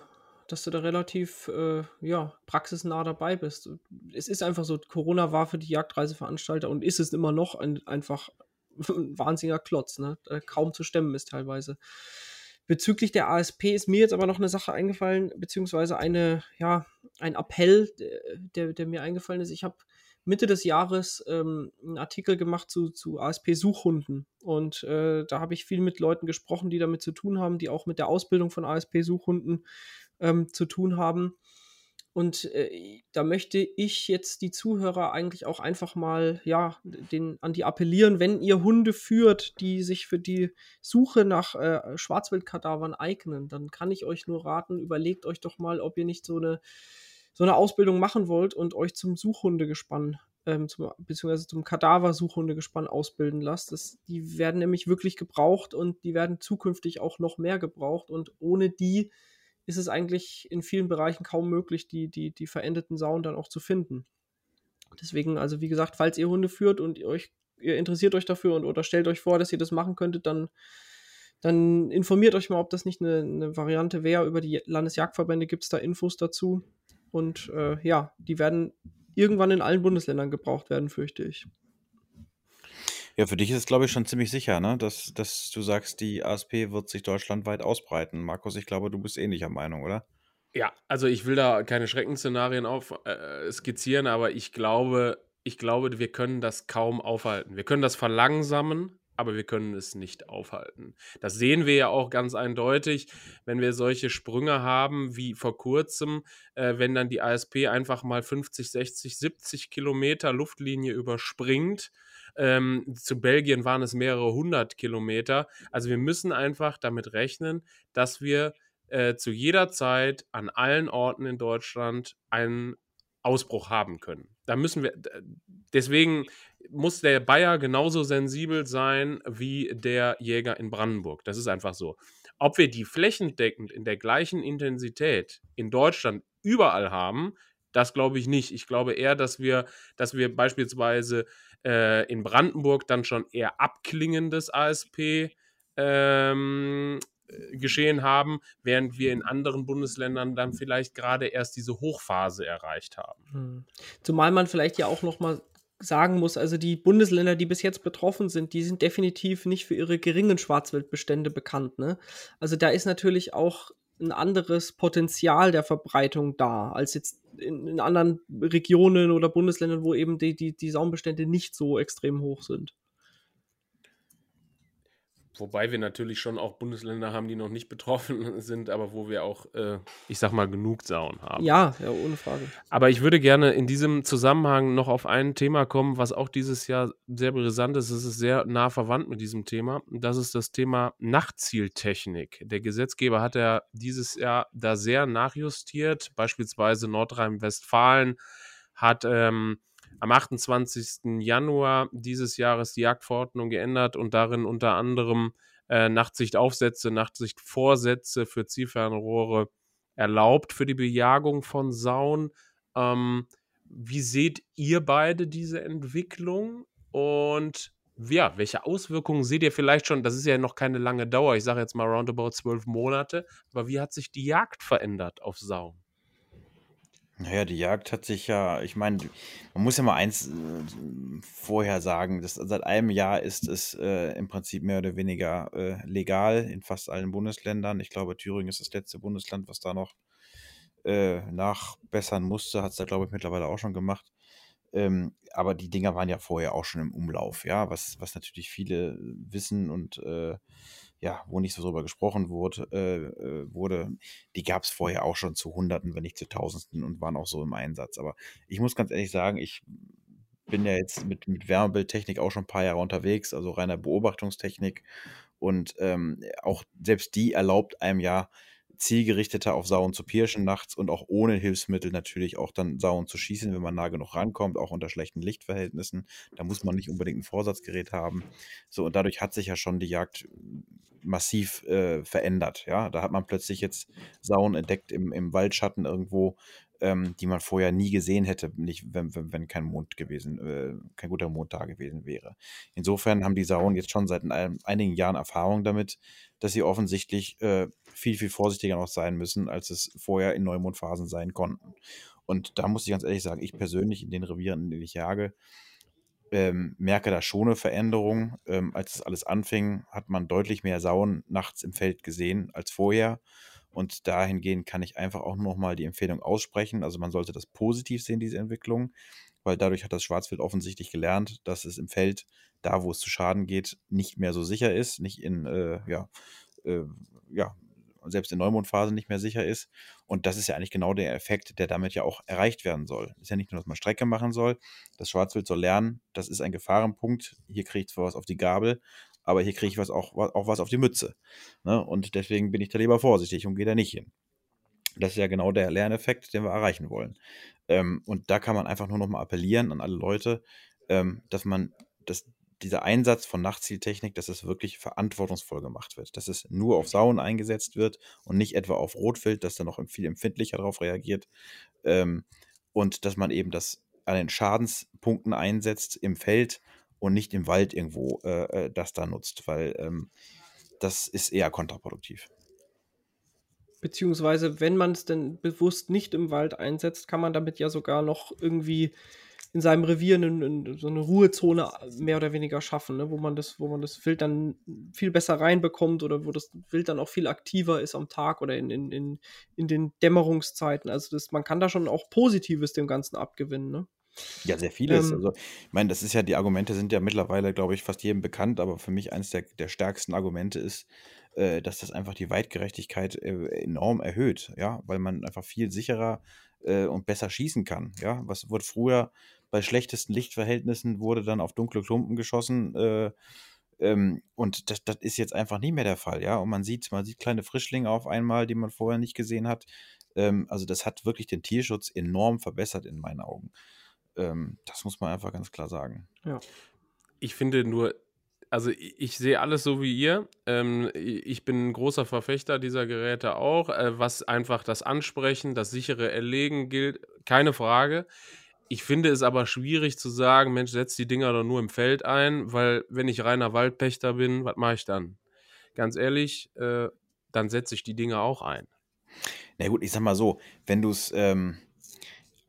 dass du da relativ äh, ja, praxisnah dabei bist. Es ist einfach so, Corona war für die Jagdreiseveranstalter und ist es immer noch ein, einfach ein wahnsinniger Klotz, ne? kaum zu stemmen ist teilweise. Bezüglich der ASP ist mir jetzt aber noch eine Sache eingefallen, beziehungsweise eine, ja, ein Appell, der, der mir eingefallen ist. Ich habe Mitte des Jahres ähm, einen Artikel gemacht zu, zu ASP-Suchhunden. Und äh, da habe ich viel mit Leuten gesprochen, die damit zu tun haben, die auch mit der Ausbildung von ASP-Suchhunden ähm, zu tun haben. Und äh, da möchte ich jetzt die Zuhörer eigentlich auch einfach mal, ja, den, an die appellieren, wenn ihr Hunde führt, die sich für die Suche nach äh, Schwarzwildkadavern eignen, dann kann ich euch nur raten, überlegt euch doch mal, ob ihr nicht so eine, so eine Ausbildung machen wollt und euch zum Suchhundegespann, ähm, zum, beziehungsweise zum Kadaver-Suchhundegespann ausbilden lasst. Das, die werden nämlich wirklich gebraucht und die werden zukünftig auch noch mehr gebraucht und ohne die ist es eigentlich in vielen Bereichen kaum möglich, die, die, die verendeten Sauen dann auch zu finden. Deswegen, also wie gesagt, falls ihr Hunde führt und ihr euch, ihr interessiert euch dafür und oder stellt euch vor, dass ihr das machen könntet, dann, dann informiert euch mal, ob das nicht eine, eine Variante wäre. Über die Landesjagdverbände gibt es da Infos dazu. Und äh, ja, die werden irgendwann in allen Bundesländern gebraucht werden, fürchte ich. Ja, für dich ist es, glaube ich, schon ziemlich sicher, ne? dass, dass du sagst, die ASP wird sich deutschlandweit ausbreiten. Markus, ich glaube, du bist ähnlicher Meinung, oder? Ja, also ich will da keine Schreckensszenarien auf äh, skizzieren, aber ich glaube, ich glaube, wir können das kaum aufhalten. Wir können das verlangsamen, aber wir können es nicht aufhalten. Das sehen wir ja auch ganz eindeutig, wenn wir solche Sprünge haben wie vor kurzem, äh, wenn dann die ASP einfach mal 50, 60, 70 Kilometer Luftlinie überspringt ähm, zu Belgien waren es mehrere hundert Kilometer. Also wir müssen einfach damit rechnen, dass wir äh, zu jeder Zeit an allen Orten in Deutschland einen Ausbruch haben können. Da müssen wir, deswegen muss der Bayer genauso sensibel sein wie der Jäger in Brandenburg. Das ist einfach so. Ob wir die flächendeckend in der gleichen Intensität in Deutschland überall haben, das glaube ich nicht. Ich glaube eher, dass wir, dass wir beispielsweise äh, in Brandenburg dann schon eher abklingendes ASP ähm, geschehen haben, während wir in anderen Bundesländern dann vielleicht gerade erst diese Hochphase erreicht haben. Hm. Zumal man vielleicht ja auch noch mal sagen muss, also die Bundesländer, die bis jetzt betroffen sind, die sind definitiv nicht für ihre geringen Schwarzwildbestände bekannt. Ne? Also da ist natürlich auch ein anderes Potenzial der Verbreitung da, als jetzt in, in anderen Regionen oder Bundesländern, wo eben die, die, die Saumbestände nicht so extrem hoch sind. Wobei wir natürlich schon auch Bundesländer haben, die noch nicht betroffen sind, aber wo wir auch, äh, ich sag mal, genug Sauen haben. Ja, ja, ohne Frage. Aber ich würde gerne in diesem Zusammenhang noch auf ein Thema kommen, was auch dieses Jahr sehr brisant ist. Es ist sehr nah verwandt mit diesem Thema. Das ist das Thema Nachtzieltechnik. Der Gesetzgeber hat ja dieses Jahr da sehr nachjustiert. Beispielsweise Nordrhein-Westfalen hat. Ähm, am 28. Januar dieses Jahres die Jagdverordnung geändert und darin unter anderem äh, Nachtsichtaufsätze, Nachtsichtvorsätze für Zielfernrohre erlaubt für die Bejagung von Sauen. Ähm, wie seht ihr beide diese Entwicklung und ja, welche Auswirkungen seht ihr vielleicht schon? Das ist ja noch keine lange Dauer, ich sage jetzt mal roundabout zwölf Monate, aber wie hat sich die Jagd verändert auf Sauen? Naja, die Jagd hat sich ja, ich meine, man muss ja mal eins äh, vorher sagen, dass seit einem Jahr ist es äh, im Prinzip mehr oder weniger äh, legal in fast allen Bundesländern. Ich glaube, Thüringen ist das letzte Bundesland, was da noch äh, nachbessern musste, hat es da, glaube ich, mittlerweile auch schon gemacht. Ähm, aber die Dinger waren ja vorher auch schon im Umlauf, ja, was, was natürlich viele wissen und äh, ja, wo nicht so drüber gesprochen wurde, äh, äh wurde, die gab es vorher auch schon zu Hunderten, wenn nicht zu Tausenden und waren auch so im Einsatz. Aber ich muss ganz ehrlich sagen, ich bin ja jetzt mit, mit Wärmebildtechnik auch schon ein paar Jahre unterwegs, also reiner Beobachtungstechnik. Und ähm, auch selbst die erlaubt einem ja zielgerichteter auf Sauen zu pirschen nachts und auch ohne Hilfsmittel natürlich auch dann Sauen zu schießen, wenn man nah genug rankommt, auch unter schlechten Lichtverhältnissen. Da muss man nicht unbedingt ein Vorsatzgerät haben. So, und dadurch hat sich ja schon die Jagd massiv äh, verändert. Ja, da hat man plötzlich jetzt Sauen entdeckt im, im Waldschatten irgendwo, ähm, die man vorher nie gesehen hätte, nicht, wenn, wenn, wenn kein Mond gewesen, äh, kein guter Mond da gewesen wäre. Insofern haben die Sauen jetzt schon seit ein, einigen Jahren Erfahrung damit, dass sie offensichtlich äh, viel, viel vorsichtiger noch sein müssen, als es vorher in Neumondphasen sein konnten. Und da muss ich ganz ehrlich sagen, ich persönlich in den Revieren, in denen ich jage, ähm, merke da schon eine Veränderung. Ähm, als es alles anfing, hat man deutlich mehr Sauen nachts im Feld gesehen als vorher. Und dahingehend kann ich einfach auch nur noch mal die Empfehlung aussprechen. Also man sollte das positiv sehen, diese Entwicklung, weil dadurch hat das Schwarzwild offensichtlich gelernt, dass es im Feld, da wo es zu Schaden geht, nicht mehr so sicher ist, nicht in, äh, ja, äh, ja, selbst in Neumondphasen nicht mehr sicher ist. Und das ist ja eigentlich genau der Effekt, der damit ja auch erreicht werden soll. Ist ja nicht nur, dass man Strecke machen soll. Das Schwarzwild soll lernen, das ist ein Gefahrenpunkt. Hier ich zwar was auf die Gabel, aber hier kriege ich was auch, auch was auf die Mütze. Ne? Und deswegen bin ich da lieber vorsichtig und gehe da nicht hin. Das ist ja genau der Lerneffekt, den wir erreichen wollen. Ähm, und da kann man einfach nur noch mal appellieren an alle Leute, ähm, dass man das dieser Einsatz von Nachtzieltechnik, dass es wirklich verantwortungsvoll gemacht wird. Dass es nur auf Sauen eingesetzt wird und nicht etwa auf Rotwild, das dann noch viel empfindlicher darauf reagiert. Ähm, und dass man eben das an den Schadenspunkten einsetzt im Feld und nicht im Wald irgendwo äh, äh das da nutzt, weil ähm, das ist eher kontraproduktiv. Beziehungsweise, wenn man es denn bewusst nicht im Wald einsetzt, kann man damit ja sogar noch irgendwie in seinem Revier eine, so eine Ruhezone mehr oder weniger schaffen, ne? wo man das, wo man das Wild dann viel besser reinbekommt oder wo das Wild dann auch viel aktiver ist am Tag oder in, in, in, in den Dämmerungszeiten. Also das, man kann da schon auch Positives dem Ganzen abgewinnen. Ne? Ja, sehr vieles. Ähm, also, ich meine, das ist ja, die Argumente sind ja mittlerweile, glaube ich, fast jedem bekannt, aber für mich eines der, der stärksten Argumente ist, äh, dass das einfach die Weitgerechtigkeit äh, enorm erhöht, ja, weil man einfach viel sicherer äh, und besser schießen kann, ja. Was wurde früher bei schlechtesten Lichtverhältnissen wurde dann auf dunkle Klumpen geschossen. Äh, ähm, und das, das, ist jetzt einfach nicht mehr der Fall, ja. Und man sieht, man sieht kleine Frischlinge auf einmal, die man vorher nicht gesehen hat. Ähm, also das hat wirklich den Tierschutz enorm verbessert in meinen Augen. Ähm, das muss man einfach ganz klar sagen. Ja. Ich finde nur, also ich, ich sehe alles so wie ihr. Ähm, ich bin ein großer Verfechter dieser Geräte auch, äh, was einfach das Ansprechen, das sichere Erlegen gilt, keine Frage. Ich finde es aber schwierig zu sagen, Mensch, setz die Dinger doch nur im Feld ein, weil wenn ich reiner Waldpächter bin, was mache ich dann? Ganz ehrlich, äh, dann setze ich die Dinger auch ein. Na gut, ich sag mal so, wenn du es, ähm,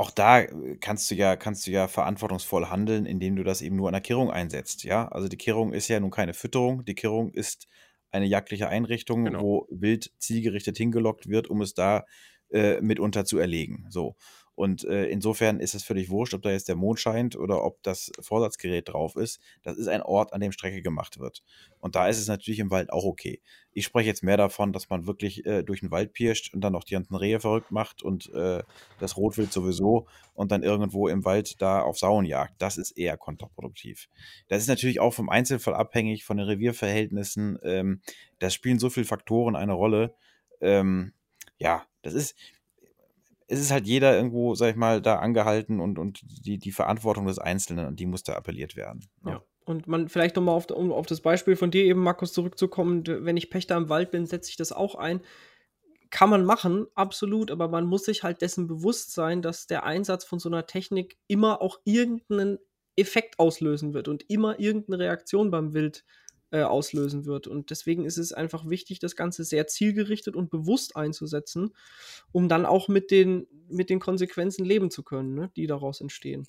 auch da kannst du ja, kannst du ja verantwortungsvoll handeln, indem du das eben nur an der Kehrung einsetzt, ja. Also die Kehrung ist ja nun keine Fütterung, die Kehrung ist eine jagdliche Einrichtung, genau. wo Wild zielgerichtet hingelockt wird, um es da äh, mitunter zu erlegen. So. Und äh, insofern ist es völlig wurscht, ob da jetzt der Mond scheint oder ob das Vorsatzgerät drauf ist. Das ist ein Ort, an dem Strecke gemacht wird. Und da ist es natürlich im Wald auch okay. Ich spreche jetzt mehr davon, dass man wirklich äh, durch den Wald pirscht und dann noch die ganzen Rehe verrückt macht und äh, das Rotwild sowieso und dann irgendwo im Wald da auf Sauen jagt. Das ist eher kontraproduktiv. Das ist natürlich auch vom Einzelfall abhängig, von den Revierverhältnissen. Ähm, da spielen so viele Faktoren eine Rolle. Ähm, ja, das ist, es ist halt jeder irgendwo, sag ich mal, da angehalten und, und die, die Verantwortung des Einzelnen, und die muss da appelliert werden. Ja. ja. Und man vielleicht nochmal auf, um auf das Beispiel von dir eben, Markus, zurückzukommen, wenn ich Pächter im Wald bin, setze ich das auch ein. kann man machen, absolut, aber man muss sich halt dessen bewusst sein, dass der Einsatz von so einer Technik immer auch irgendeinen Effekt auslösen wird und immer irgendeine Reaktion beim Wild äh, auslösen wird. Und deswegen ist es einfach wichtig, das Ganze sehr zielgerichtet und bewusst einzusetzen, um dann auch mit den, mit den Konsequenzen leben zu können, ne, die daraus entstehen.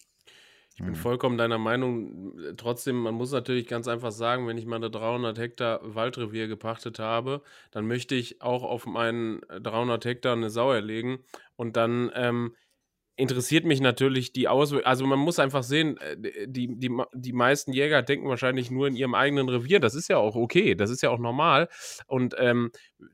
Ich bin mhm. vollkommen deiner Meinung. Trotzdem, man muss natürlich ganz einfach sagen, wenn ich mal eine 300 Hektar Waldrevier gepachtet habe, dann möchte ich auch auf meinen 300 Hektar eine Sau erlegen und dann ähm, interessiert mich natürlich die Auswirkungen. Also man muss einfach sehen, äh, die, die, die meisten Jäger denken wahrscheinlich nur in ihrem eigenen Revier. Das ist ja auch okay, das ist ja auch normal. Und ähm,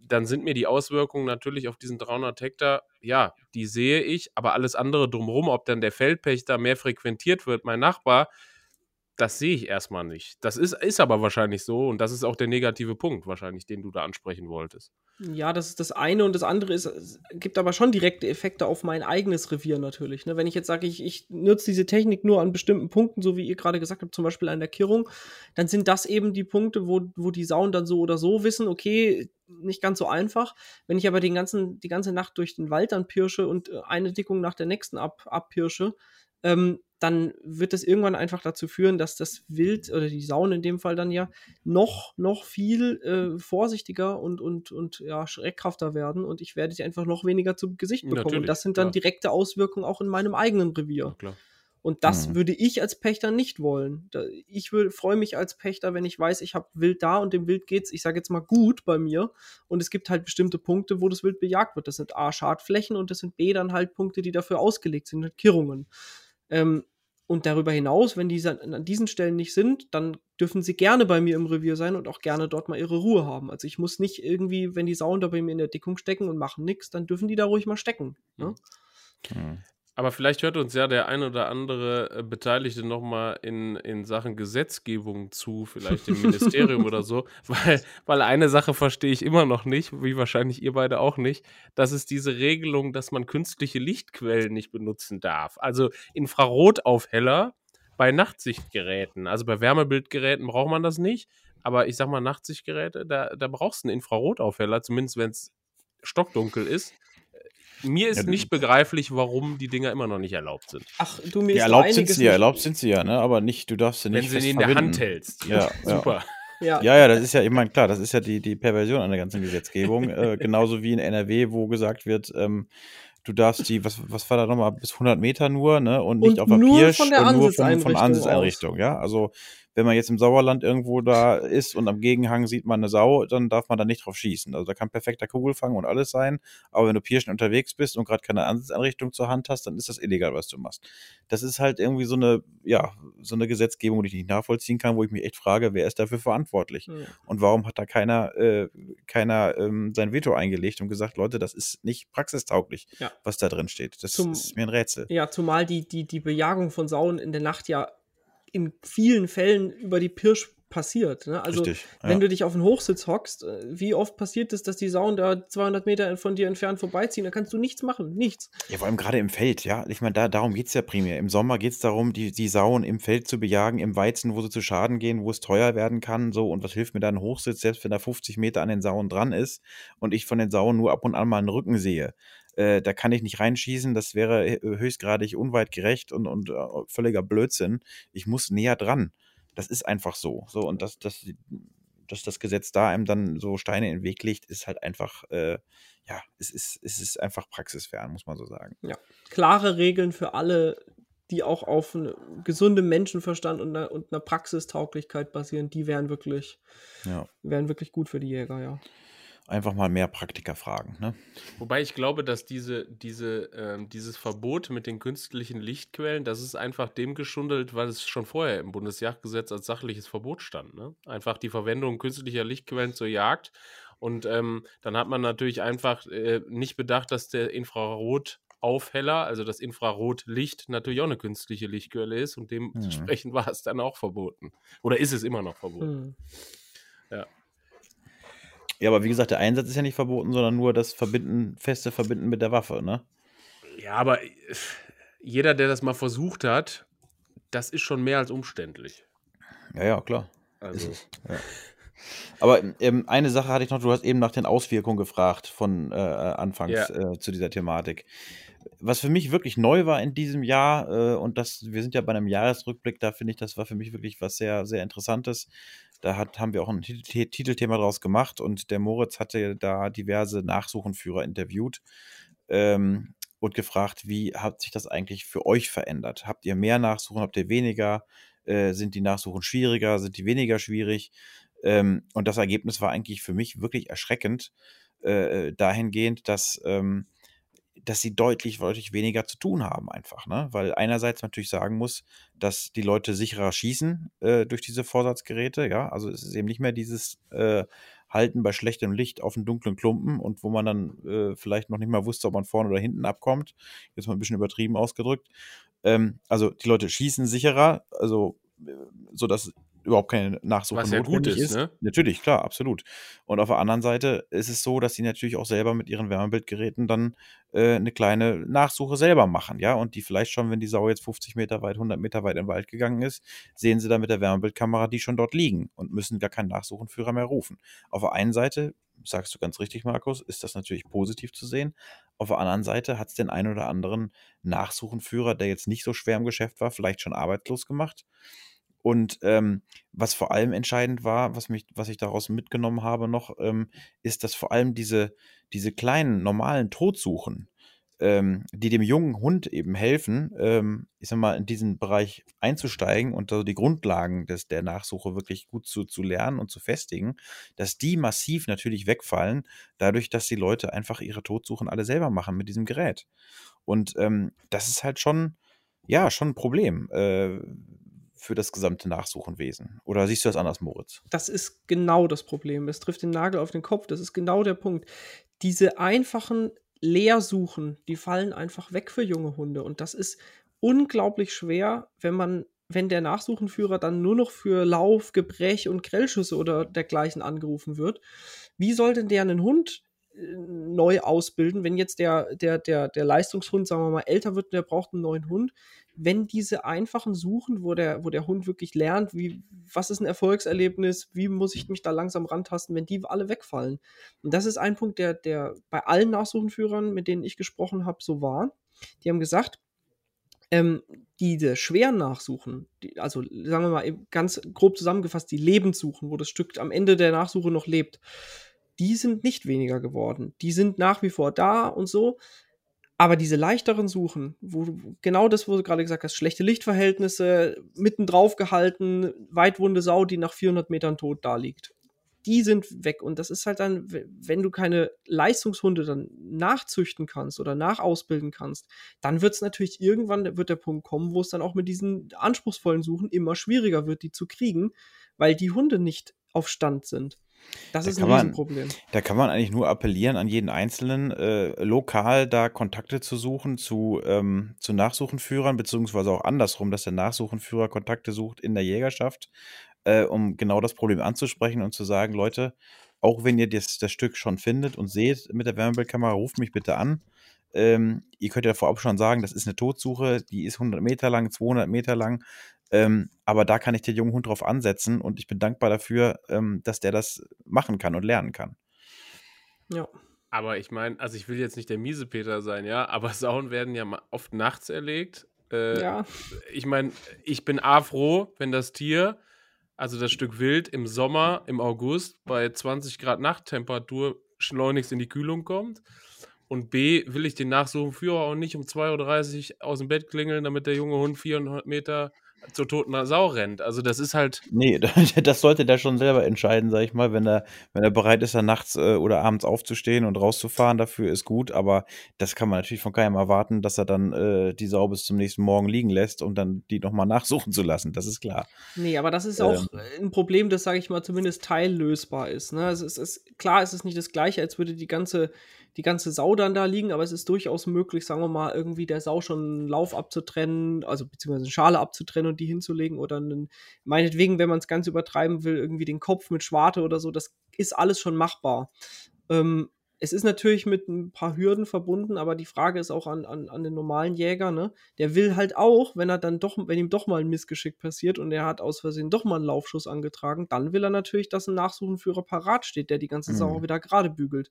dann sind mir die Auswirkungen natürlich auf diesen 300 Hektar, ja, die sehe ich, aber alles andere drumherum, ob dann der Feldpächter mehr frequentiert wird, mein Nachbar, das sehe ich erstmal nicht. Das ist, ist aber wahrscheinlich so und das ist auch der negative Punkt wahrscheinlich, den du da ansprechen wolltest. Ja, das ist das eine und das andere ist, es gibt aber schon direkte Effekte auf mein eigenes Revier natürlich. Ne? Wenn ich jetzt sage, ich, ich nutze diese Technik nur an bestimmten Punkten, so wie ihr gerade gesagt habt, zum Beispiel an der Kirrung, dann sind das eben die Punkte, wo, wo die Sauen dann so oder so wissen, okay, nicht ganz so einfach. Wenn ich aber den ganzen, die ganze Nacht durch den Wald dann pirsche und äh, eine Dickung nach der nächsten ab, abpirsche, ähm, dann wird das irgendwann einfach dazu führen, dass das Wild oder die Sauen in dem Fall dann ja noch, noch viel äh, vorsichtiger und, und, und ja, schreckhafter werden und ich werde sie einfach noch weniger zu Gesicht bekommen. Natürlich, und das sind dann klar. direkte Auswirkungen auch in meinem eigenen Revier. Ja, und das mhm. würde ich als Pächter nicht wollen. Ich freue mich als Pächter, wenn ich weiß, ich habe Wild da und dem Wild geht's, ich sage jetzt mal gut bei mir. Und es gibt halt bestimmte Punkte, wo das Wild bejagt wird. Das sind A, Schadflächen und das sind B, dann halt Punkte, die dafür ausgelegt sind, mit Kirrungen. Ähm, und darüber hinaus, wenn die an diesen Stellen nicht sind, dann dürfen sie gerne bei mir im Revier sein und auch gerne dort mal ihre Ruhe haben. Also ich muss nicht irgendwie, wenn die Sauen da bei mir in der Dickung stecken und machen nichts, dann dürfen die da ruhig mal stecken. Ne? Mhm. Aber vielleicht hört uns ja der ein oder andere äh, Beteiligte nochmal in, in Sachen Gesetzgebung zu, vielleicht im Ministerium oder so, weil, weil eine Sache verstehe ich immer noch nicht, wie wahrscheinlich ihr beide auch nicht, das ist diese Regelung, dass man künstliche Lichtquellen nicht benutzen darf. Also Infrarotaufheller bei Nachtsichtgeräten, also bei Wärmebildgeräten braucht man das nicht, aber ich sag mal Nachtsichtgeräte, da, da brauchst du einen Infrarotaufheller, zumindest wenn es stockdunkel ist mir ist ja, nicht begreiflich, warum die Dinger immer noch nicht erlaubt sind. Ach, du mir ja, erlaubt sind sie ja, erlaubt sind sie ja, ne? Aber nicht, du darfst sie nicht. Wenn sie in der Hand hältst. Ja, super. Ja. ja, ja, das ist ja, ich meine, klar, das ist ja die, die Perversion an der ganzen Gesetzgebung. äh, genauso wie in NRW, wo gesagt wird, ähm, du darfst die, was, was war da nochmal, bis 100 Meter nur, ne? Und nicht und auf der Pirsch und nur von, von ja? Also, wenn man jetzt im Sauerland irgendwo da ist und am Gegenhang sieht man eine Sau, dann darf man da nicht drauf schießen. Also da kann perfekter Kugelfang und alles sein. Aber wenn du Pirschen unterwegs bist und gerade keine Ansichtsanrichtung zur Hand hast, dann ist das illegal, was du machst. Das ist halt irgendwie so eine, ja, so eine Gesetzgebung, die ich nicht nachvollziehen kann, wo ich mich echt frage, wer ist dafür verantwortlich? Ja. Und warum hat da keiner, äh, keiner ähm, sein Veto eingelegt und gesagt, Leute, das ist nicht praxistauglich, ja. was da drin steht. Das Zum, ist mir ein Rätsel. Ja, zumal die, die, die Bejagung von Sauen in der Nacht ja in vielen Fällen über die Pirsch passiert. Ne? Also, Richtig, ja. wenn du dich auf den Hochsitz hockst, äh, wie oft passiert es, dass die Sauen da 200 Meter von dir entfernt vorbeiziehen? Da kannst du nichts machen, nichts. Ja, vor allem gerade im Feld, ja. Ich meine, da, darum geht es ja primär. Im Sommer geht es darum, die, die Sauen im Feld zu bejagen, im Weizen, wo sie zu Schaden gehen, wo es teuer werden kann. So, und was hilft mir da ein Hochsitz, selbst wenn da 50 Meter an den Sauen dran ist und ich von den Sauen nur ab und an mal einen Rücken sehe? Äh, da kann ich nicht reinschießen, das wäre äh, höchstgradig unweitgerecht und, und äh, völliger Blödsinn. Ich muss näher dran. Das ist einfach so. So, und dass, dass, dass das Gesetz da einem dann so Steine in den Weg legt, ist halt einfach, äh, ja, es ist, es ist einfach praxisfern, muss man so sagen. Ja. Klare Regeln für alle, die auch auf gesundem Menschenverstand und einer, und einer Praxistauglichkeit basieren, die wären wirklich, ja. wären wirklich gut für die Jäger, ja einfach mal mehr Praktiker fragen. Ne? Wobei ich glaube, dass diese, diese, ähm, dieses Verbot mit den künstlichen Lichtquellen, das ist einfach dem geschundelt, weil es schon vorher im Bundesjagdgesetz als sachliches Verbot stand. Ne? Einfach die Verwendung künstlicher Lichtquellen zur Jagd. Und ähm, dann hat man natürlich einfach äh, nicht bedacht, dass der Infrarotaufheller, also das Infrarotlicht, natürlich auch eine künstliche Lichtquelle ist und mhm. dementsprechend mhm. war es dann auch verboten. Oder ist es immer noch verboten. Mhm. Ja. Ja, aber wie gesagt, der Einsatz ist ja nicht verboten, sondern nur das Verbinden, feste Verbinden mit der Waffe, ne? Ja, aber äh, jeder, der das mal versucht hat, das ist schon mehr als umständlich. Ja, ja, klar. Also. Ja. Aber ähm, eine Sache hatte ich noch, du hast eben nach den Auswirkungen gefragt von äh, anfangs Ja. äh, zu dieser Thematik. Was für mich wirklich neu war in diesem Jahr, äh, und das, wir sind ja bei einem Jahresrückblick, da finde ich, das war für mich wirklich was sehr, sehr Interessantes. Da hat, haben wir auch ein Titel, Titelthema draus gemacht und der Moritz hatte da diverse Nachsuchenführer interviewt ähm, und gefragt, wie hat sich das eigentlich für euch verändert? Habt ihr mehr Nachsuchen, habt ihr weniger? Äh, sind die Nachsuchen schwieriger, sind die weniger schwierig? Ähm, und das Ergebnis war eigentlich für mich wirklich erschreckend, äh, dahingehend, dass, ähm, dass sie deutlich, deutlich weniger zu tun haben, einfach. Ne? Weil einerseits natürlich sagen muss, dass die Leute sicherer schießen äh, durch diese Vorsatzgeräte, ja. Also es ist eben nicht mehr dieses äh, Halten bei schlechtem Licht auf einen dunklen Klumpen und wo man dann äh, vielleicht noch nicht mal wusste, ob man vorne oder hinten abkommt. Jetzt mal ein bisschen übertrieben ausgedrückt. Ähm, also die Leute schießen sicherer, also äh, so dass überhaupt keine Nachsuche Was ja gut notwendig ist, ne? Natürlich, klar, absolut. Und auf der anderen Seite ist es so, dass sie natürlich auch selber mit ihren Wärmebildgeräten dann äh, eine kleine Nachsuche selber machen, ja, und die vielleicht schon, wenn die Sau jetzt 50 Meter weit, 100 Meter weit in den Wald gegangen ist, sehen sie dann mit der Wärmebildkamera die schon dort liegen und müssen gar keinen Nachsuchenführer mehr rufen. Auf der einen Seite, sagst du ganz richtig, Markus, ist das natürlich positiv zu sehen. Auf der anderen Seite hat es den einen oder anderen Nachsuchenführer, der jetzt nicht so schwer im Geschäft war, vielleicht schon arbeitslos gemacht. Und ähm, was vor allem entscheidend war, was, mich, was ich daraus mitgenommen habe noch, ähm, ist, dass vor allem diese, diese kleinen, normalen Todsuchen, ähm, die dem jungen Hund eben helfen, ähm, ich sag mal, in diesen Bereich einzusteigen und also die Grundlagen des, der Nachsuche wirklich gut zu, zu lernen und zu festigen, dass die massiv natürlich wegfallen, dadurch, dass die Leute einfach ihre Todsuchen alle selber machen mit diesem Gerät. Und ähm, das ist halt schon, ja, schon ein Problem. Äh, für das gesamte Nachsuchenwesen. Oder siehst du das anders, Moritz? Das ist genau das Problem. Es trifft den Nagel auf den Kopf. Das ist genau der Punkt. Diese einfachen Leersuchen, die fallen einfach weg für junge Hunde. Und das ist unglaublich schwer, wenn man, wenn der Nachsuchenführer dann nur noch für Lauf, Gebrech und Grellschüsse oder dergleichen angerufen wird. Wie soll denn der einen Hund äh, neu ausbilden, wenn jetzt der, der, der, der Leistungshund, sagen wir mal, älter wird, der braucht einen neuen Hund, wenn diese einfachen Suchen, wo der, wo der Hund wirklich lernt, wie, was ist ein Erfolgserlebnis, wie muss ich mich da langsam rantasten, wenn die alle wegfallen. Und das ist ein Punkt, der, der bei allen Nachsuchenführern, mit denen ich gesprochen habe, so war. Die haben gesagt, ähm, diese schweren Nachsuchen, die, also sagen wir mal ganz grob zusammengefasst, die Lebenssuchen, wo das Stück am Ende der Nachsuche noch lebt, die sind nicht weniger geworden. Die sind nach wie vor da und so. Aber diese leichteren Suchen, wo du, genau das, wo du gerade gesagt hast, schlechte Lichtverhältnisse, mitten drauf gehalten, weitwunde Sau, die nach 400 Metern tot da liegt, die sind weg. Und das ist halt dann, wenn du keine Leistungshunde dann nachzüchten kannst oder nachausbilden kannst, dann wird es natürlich irgendwann, wird der Punkt kommen, wo es dann auch mit diesen anspruchsvollen Suchen immer schwieriger wird, die zu kriegen, weil die Hunde nicht auf Stand sind. Das Da ist ein man- Riesenproblem. Da kann man eigentlich nur appellieren an jeden Einzelnen, äh, lokal da Kontakte zu suchen zu, ähm, zu Nachsuchenführern, beziehungsweise auch andersrum, dass der Nachsuchenführer Kontakte sucht in der Jägerschaft, äh, um genau das Problem anzusprechen und zu sagen, Leute, auch wenn ihr das, das Stück schon findet und seht mit der Wärmebildkamera, ruft mich bitte an. Ähm, ihr könnt ja vorab schon sagen, das ist eine Todsuche, die ist 100 Meter lang, 200 Meter lang. Ähm, aber da kann ich den jungen Hund drauf ansetzen und ich bin dankbar dafür, ähm, dass der das machen kann und lernen kann. Ja. Aber ich meine, also ich will jetzt nicht der Miesepeter sein, ja, aber Sauen werden ja oft nachts erlegt. Äh, ja. Ich meine, ich bin A froh, wenn das Tier, also das Stück Wild im Sommer, im August bei 20 Grad Nachttemperatur schleunigst in die Kühlung kommt. Und B, will ich den Nachsuchenführer auch nicht um 2.30 Uhr aus dem Bett klingeln, damit der junge Hund 400 Meter zur toten Sau rennt. Also das ist halt, Nee, das sollte der schon selber entscheiden, sag ich mal. Wenn er, wenn er bereit ist, dann nachts äh, oder abends aufzustehen und rauszufahren, dafür ist gut. Aber das kann man natürlich von keinem erwarten, dass er dann äh, die Sau bis zum nächsten Morgen liegen lässt und dann die nochmal nachsuchen zu lassen. Das ist klar. Nee, aber das Ähm. ist auch ein Problem, das, sage ich mal, zumindest teillösbar ist. Ne? Also es ist klar, es ist nicht das gleiche, als würde die ganze, die ganze Sau dann da liegen, aber es ist durchaus möglich, sagen wir mal, irgendwie der Sau schon einen Lauf abzutrennen, also beziehungsweise eine Schale abzutrennen und die hinzulegen oder einen, meinetwegen, wenn man es ganz übertreiben will, irgendwie den Kopf mit Schwarte oder so, das ist alles schon machbar. Ähm, es ist natürlich mit ein paar Hürden verbunden, aber die Frage ist auch an, an, an den normalen Jäger, ne? Der will halt auch, wenn er dann doch, wenn ihm doch mal ein Missgeschick passiert und er hat aus Versehen doch mal einen Laufschuss angetragen, dann will er natürlich, dass ein Nachsuchenführer parat steht, der die ganze Sache Mhm. wieder gerade bügelt.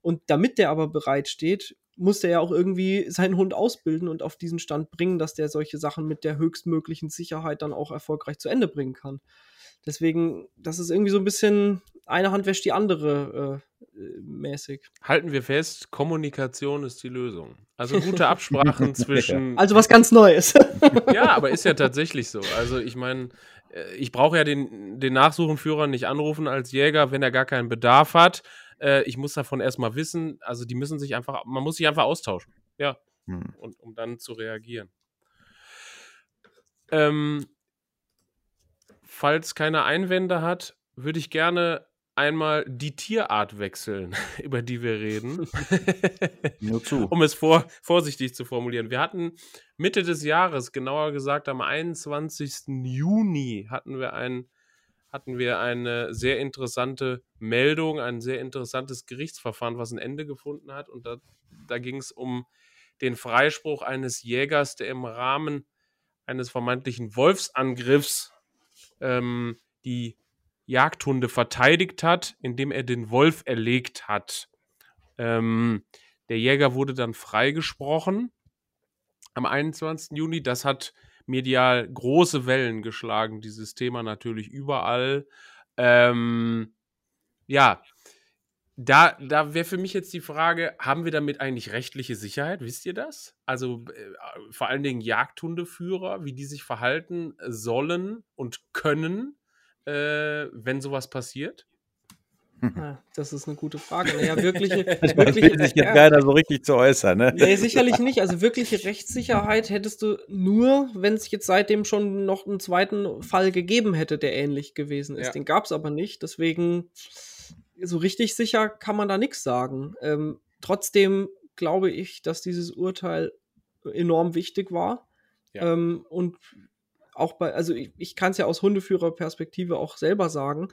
Und damit der aber bereit steht, muss der ja auch irgendwie seinen Hund ausbilden und auf diesen Stand bringen, dass der solche Sachen mit der höchstmöglichen Sicherheit dann auch erfolgreich zu Ende bringen kann. Deswegen, das ist irgendwie so ein bisschen eine Hand wäscht die andere äh, mäßig. Halten wir fest, Kommunikation ist die Lösung. Also gute Absprachen zwischen. Also was ganz Neues. Ja, aber ist ja tatsächlich so. Also ich meine, äh, ich brauche ja den, den Nachsuchenführer nicht anrufen als Jäger, wenn er gar keinen Bedarf hat. Äh, Ich muss davon erstmal wissen. Also die müssen sich einfach, man muss sich einfach austauschen. Ja, Hm. und, um dann zu reagieren. Ähm, falls keiner Einwände hat, würde ich gerne einmal die Tierart wechseln, über die wir reden. Nur zu. um es vor, vorsichtig zu formulieren. Wir hatten Mitte des Jahres, genauer gesagt am 21. Juni, hatten wir, ein, hatten wir eine sehr interessante Meldung, ein sehr interessantes Gerichtsverfahren, was ein Ende gefunden hat. Und da, da ging es um den Freispruch eines Jägers, der im Rahmen eines vermeintlichen Wolfsangriffs ähm, die Jagdhunde verteidigt hat, indem er den Wolf erlegt hat. Ähm, der Jäger wurde dann freigesprochen am 21. Juni. Das hat medial große Wellen geschlagen, dieses Thema natürlich überall. Ähm, ja, da, da wäre für mich jetzt die Frage, haben wir damit eigentlich rechtliche Sicherheit? Wisst ihr das? Also äh, vor allen Dingen Jagdhundeführer, wie die sich verhalten sollen und können, äh, wenn sowas passiert? Ja, das ist eine gute Frage. Naja, wirkliche, Da will wirkliche sich jetzt ja. keiner so richtig zu äußern, ne? Nee, sicherlich nicht. Also wirkliche Rechtssicherheit hättest du nur, wenn es jetzt seitdem schon noch einen zweiten Fall gegeben hätte, der ähnlich gewesen ist. Ja. Den gab es aber nicht. Deswegen, so richtig sicher kann man da nichts sagen. Ähm, trotzdem glaube ich, dass dieses Urteil enorm wichtig war. Ja. Ähm, und auch bei, also ich, ich kann es ja aus Hundeführerperspektive auch selber sagen.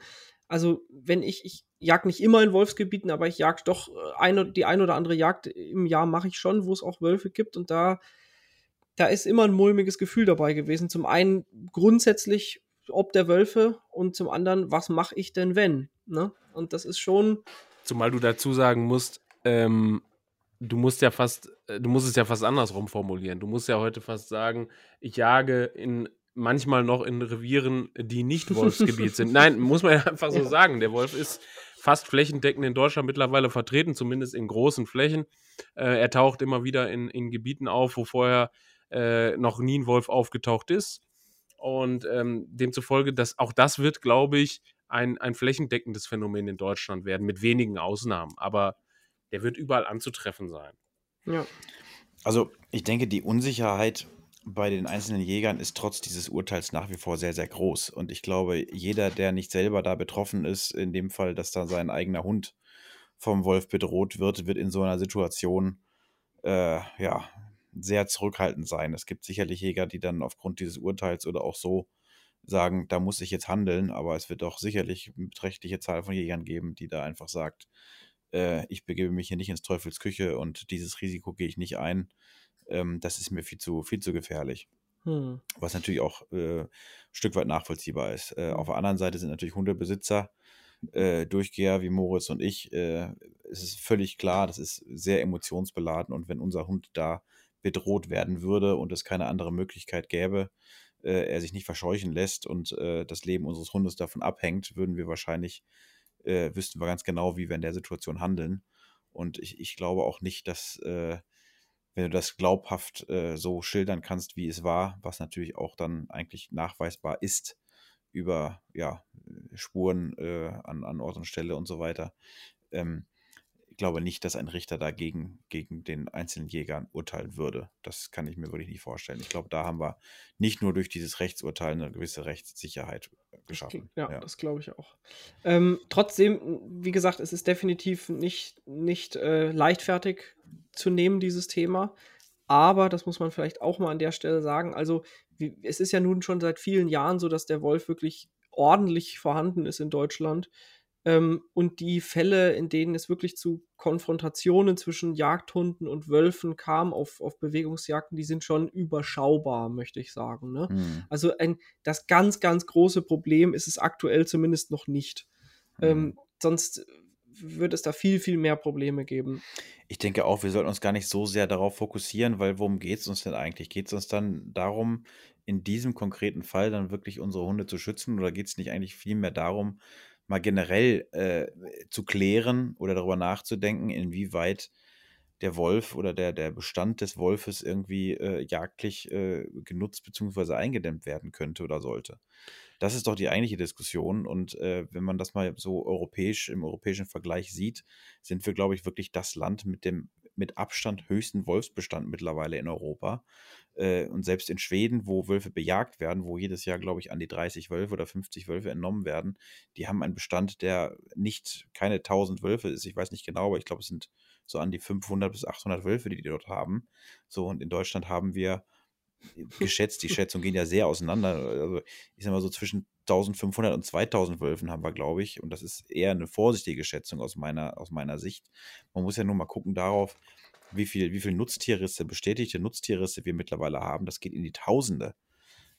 Also, wenn ich, ich jag nicht immer in Wolfsgebieten, aber ich jag doch äh, eine, die ein oder andere Jagd im Jahr mache ich schon, wo es auch Wölfe gibt und da, da ist immer ein mulmiges Gefühl dabei gewesen. Zum einen grundsätzlich ob der Wölfe und zum anderen, was mache ich denn wenn? Ne? Und das ist schon, Zumal du dazu sagen musst, ähm, du musst ja fast, äh, du musst es ja fast andersrum formulieren. Du musst ja heute fast sagen, ich jage in manchmal noch in Revieren, die nicht Wolfsgebiet sind. Nein, muss man ja einfach so Ja. sagen. Der Wolf ist fast flächendeckend in Deutschland mittlerweile vertreten, zumindest in großen Flächen. Äh, er taucht immer wieder in, in Gebieten auf, wo vorher äh, noch nie ein Wolf aufgetaucht ist. Und ähm, demzufolge, dass auch das wird, glaube ich, ein, ein flächendeckendes Phänomen in Deutschland werden, mit wenigen Ausnahmen. Aber der wird überall anzutreffen sein. ja, Also, ich denke, die Unsicherheit bei den einzelnen Jägern ist trotz dieses Urteils nach wie vor sehr, sehr groß. Und ich glaube, jeder, der nicht selber da betroffen ist, in dem Fall, dass da sein eigener Hund vom Wolf bedroht wird, wird in so einer Situation äh, ja sehr zurückhaltend sein. Es gibt sicherlich Jäger, die dann aufgrund dieses Urteils oder auch so sagen, da muss ich jetzt handeln, aber es wird auch sicherlich eine beträchtliche Zahl von Jägern geben, die da einfach sagt, äh, ich begebe mich hier nicht ins Teufels Küche und dieses Risiko gehe ich nicht ein. Ähm, das ist mir viel zu, viel zu gefährlich. hm. Was natürlich auch äh, ein Stück weit nachvollziehbar ist. Äh, auf der anderen Seite sind natürlich Hundebesitzer, äh, Durchgeher wie Moritz und ich. Äh, es ist völlig klar, das ist sehr emotionsbeladen und wenn unser Hund da bedroht werden würde und es keine andere Möglichkeit gäbe, äh, er sich nicht verscheuchen lässt und äh, das Leben unseres Hundes davon abhängt, würden wir wahrscheinlich, wüssten wir ganz genau, wie wir in der Situation handeln. Und ich, ich glaube auch nicht, dass, wenn du das glaubhaft äh, so schildern kannst, wie es war, was natürlich auch dann eigentlich nachweisbar ist über ja, Spuren äh, an, an Ort und Stelle und so weiter. Ähm, ich glaube nicht, dass ein Richter dagegen gegen den einzelnen Jägern urteilen würde. Das kann ich mir wirklich nicht vorstellen. Ich glaube, da haben wir nicht nur durch dieses Rechtsurteil eine gewisse Rechtssicherheit geschaffen. Ja, das glaube ich auch. Ähm, trotzdem, wie gesagt, es ist definitiv nicht, nicht äh, leichtfertig zu nehmen, dieses Thema. Aber, das muss man vielleicht auch mal an der Stelle sagen, also wie, es ist ja nun schon seit vielen Jahren so, dass der Wolf wirklich ordentlich vorhanden ist in Deutschland. Ähm, und die Fälle, in denen es wirklich zu Konfrontationen zwischen Jagdhunden und Wölfen kam auf, auf Bewegungsjagden, die sind schon überschaubar, möchte ich sagen. Ne? Hm. Also ein, das ganz, ganz große Problem ist es aktuell zumindest noch nicht. Hm. Ähm, sonst wird es da viel, viel mehr Probleme geben. Ich denke auch, wir sollten uns gar nicht so sehr darauf fokussieren, weil worum geht es uns denn eigentlich? Geht es uns dann darum, in diesem konkreten Fall dann wirklich unsere Hunde zu schützen oder geht es nicht eigentlich vielmehr darum, mal generell äh, zu klären oder darüber nachzudenken, inwieweit der Wolf oder der, der Bestand des Wolfes irgendwie äh, jagdlich äh, genutzt bzw. eingedämmt werden könnte oder sollte. Das ist doch die eigentliche Diskussion. Und äh, wenn man das mal so europäisch im europäischen Vergleich sieht, sind wir, glaube ich, wirklich das Land mit dem mit Abstand höchsten Wolfsbestand mittlerweile in Europa. Äh, und selbst in Schweden, wo Wölfe bejagt werden, wo jedes Jahr, glaube ich, an die 30 Wölfe oder 50 Wölfe entnommen werden, die haben einen Bestand, der nicht keine 1000 Wölfe ist. Ich weiß nicht genau, aber ich glaube, es sind so an die 500 bis 800 Wölfe, die die dort haben. So, und in Deutschland haben wir geschätzt, die Schätzungen gehen ja sehr auseinander. Also ich sag mal so zwischen 1500 und 2000 Wölfen haben wir, glaube ich. Und das ist eher eine vorsichtige Schätzung aus meiner, aus meiner Sicht. Man muss ja nur mal gucken darauf, wie viel, wie viel Nutztierrisse, bestätigte Nutztierrisse wir mittlerweile haben. Das geht in die Tausende.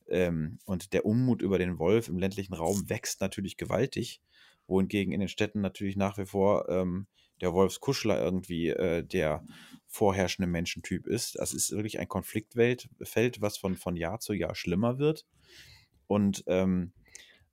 Ähm, und der Unmut über den Wolf im ländlichen Raum wächst natürlich gewaltig, wohingegen in den Städten natürlich nach wie vor ähm, der Wolfskuschler irgendwie äh, der vorherrschende Menschentyp ist. Das ist wirklich ein Konfliktfeld, was von, von Jahr zu Jahr schlimmer wird. Und ähm,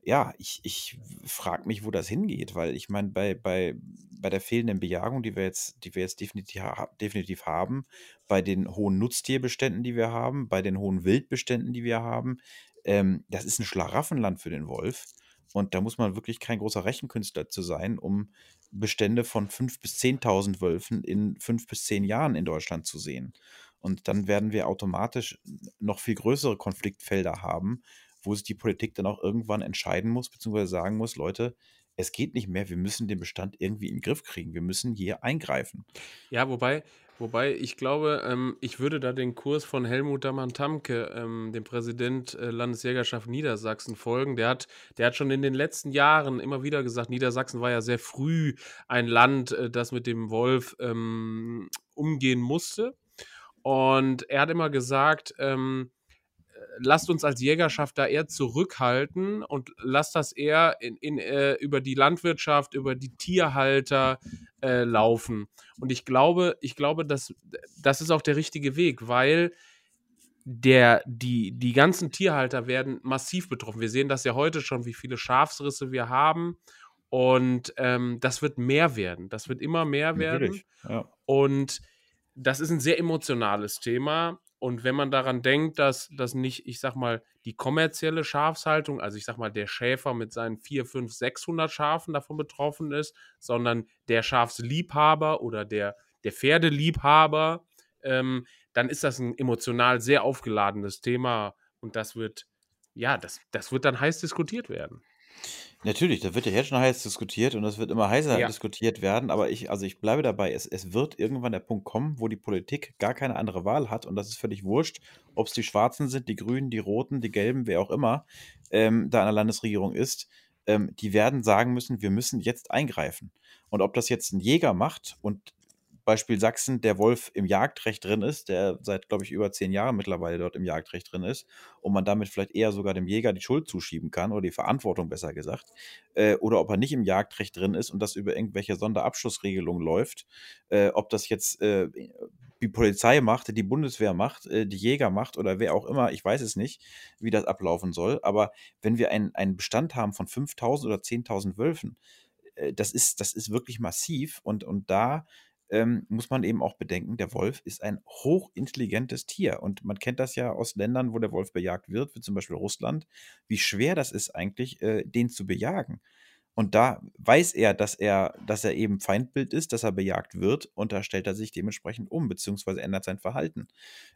ja, ich, ich frage mich, wo das hingeht, weil ich meine, bei, bei, bei der fehlenden Bejagung, die wir jetzt, die wir jetzt definitiv, definitiv haben, bei den hohen Nutztierbeständen, die wir haben, bei den hohen Wildbeständen, die wir haben, ähm, das ist ein Schlaraffenland für den Wolf. Und da muss man wirklich kein großer Rechenkünstler zu sein, um Bestände von 5.000 bis 10.000 Wölfen in fünf bis zehn Jahren in Deutschland zu sehen. Und dann werden wir automatisch noch viel größere Konfliktfelder haben, wo sich die Politik dann auch irgendwann entscheiden muss, beziehungsweise sagen muss, Leute, es geht nicht mehr, wir müssen den Bestand irgendwie in den Griff kriegen, wir müssen hier eingreifen. Ja, wobei, wobei ich glaube, ähm, ich würde da den Kurs von Helmut Damann-Tamke, ähm, dem Präsident äh, Landesjägerschaft Niedersachsen, folgen. Der hat, der hat schon in den letzten Jahren immer wieder gesagt, Niedersachsen war ja sehr früh ein Land, äh, das mit dem Wolf ähm, umgehen musste. Und er hat immer gesagt, ähm, lasst uns als Jägerschaft da eher zurückhalten und lasst das eher in, in, äh, über die Landwirtschaft, über die Tierhalter äh, laufen. Und ich glaube, ich glaube, dass, das ist auch der richtige Weg, weil der, die, die ganzen Tierhalter werden massiv betroffen. Wir sehen das ja heute schon, wie viele Schafsrisse wir haben. Und ähm, das wird mehr werden. Das wird immer mehr werden. Ja. Und das ist ein sehr emotionales Thema. Und wenn man daran denkt, dass das nicht, ich sag mal, die kommerzielle Schafshaltung, also ich sag mal, der Schäfer mit seinen 4, 5, 600 Schafen davon betroffen ist, sondern der Schafsliebhaber oder der, der Pferdeliebhaber, ähm, dann ist das ein emotional sehr aufgeladenes Thema und das wird, ja, das, das wird dann heiß diskutiert werden. Natürlich, da wird ja jetzt schon heiß diskutiert und das wird immer heißer Ja. diskutiert werden, aber ich, also ich bleibe dabei, es, es wird irgendwann der Punkt kommen, wo die Politik gar keine andere Wahl hat und das ist völlig wurscht, ob es die Schwarzen sind, die Grünen, die Roten, die Gelben, wer auch immer ähm, da an der Landesregierung ist, ähm, die werden sagen müssen, wir müssen jetzt eingreifen. Und ob das jetzt ein Jäger macht und Beispiel Sachsen der Wolf im Jagdrecht drin ist, der seit, glaube ich, über zehn Jahren mittlerweile dort im Jagdrecht drin ist und man damit vielleicht eher sogar dem Jäger die Schuld zuschieben kann oder die Verantwortung besser gesagt, äh, oder ob er nicht im Jagdrecht drin ist und das über irgendwelche Sonderabschussregelungen läuft, äh, ob das jetzt äh, die Polizei macht, die Bundeswehr macht, äh, die Jäger macht oder wer auch immer, ich weiß es nicht, wie das ablaufen soll, aber wenn wir einen, einen Bestand haben von 5000 oder 10.000 Wölfen, äh, das ist, das ist wirklich massiv und, und da ähm, muss man eben auch bedenken, der Wolf ist ein hochintelligentes Tier. Und man kennt das ja aus Ländern, wo der Wolf bejagt wird, wie zum Beispiel Russland, wie schwer das ist eigentlich, äh, den zu bejagen. Und da weiß er, dass er, dass er eben Feindbild ist, dass er bejagt wird und da stellt er sich dementsprechend um, beziehungsweise ändert sein Verhalten.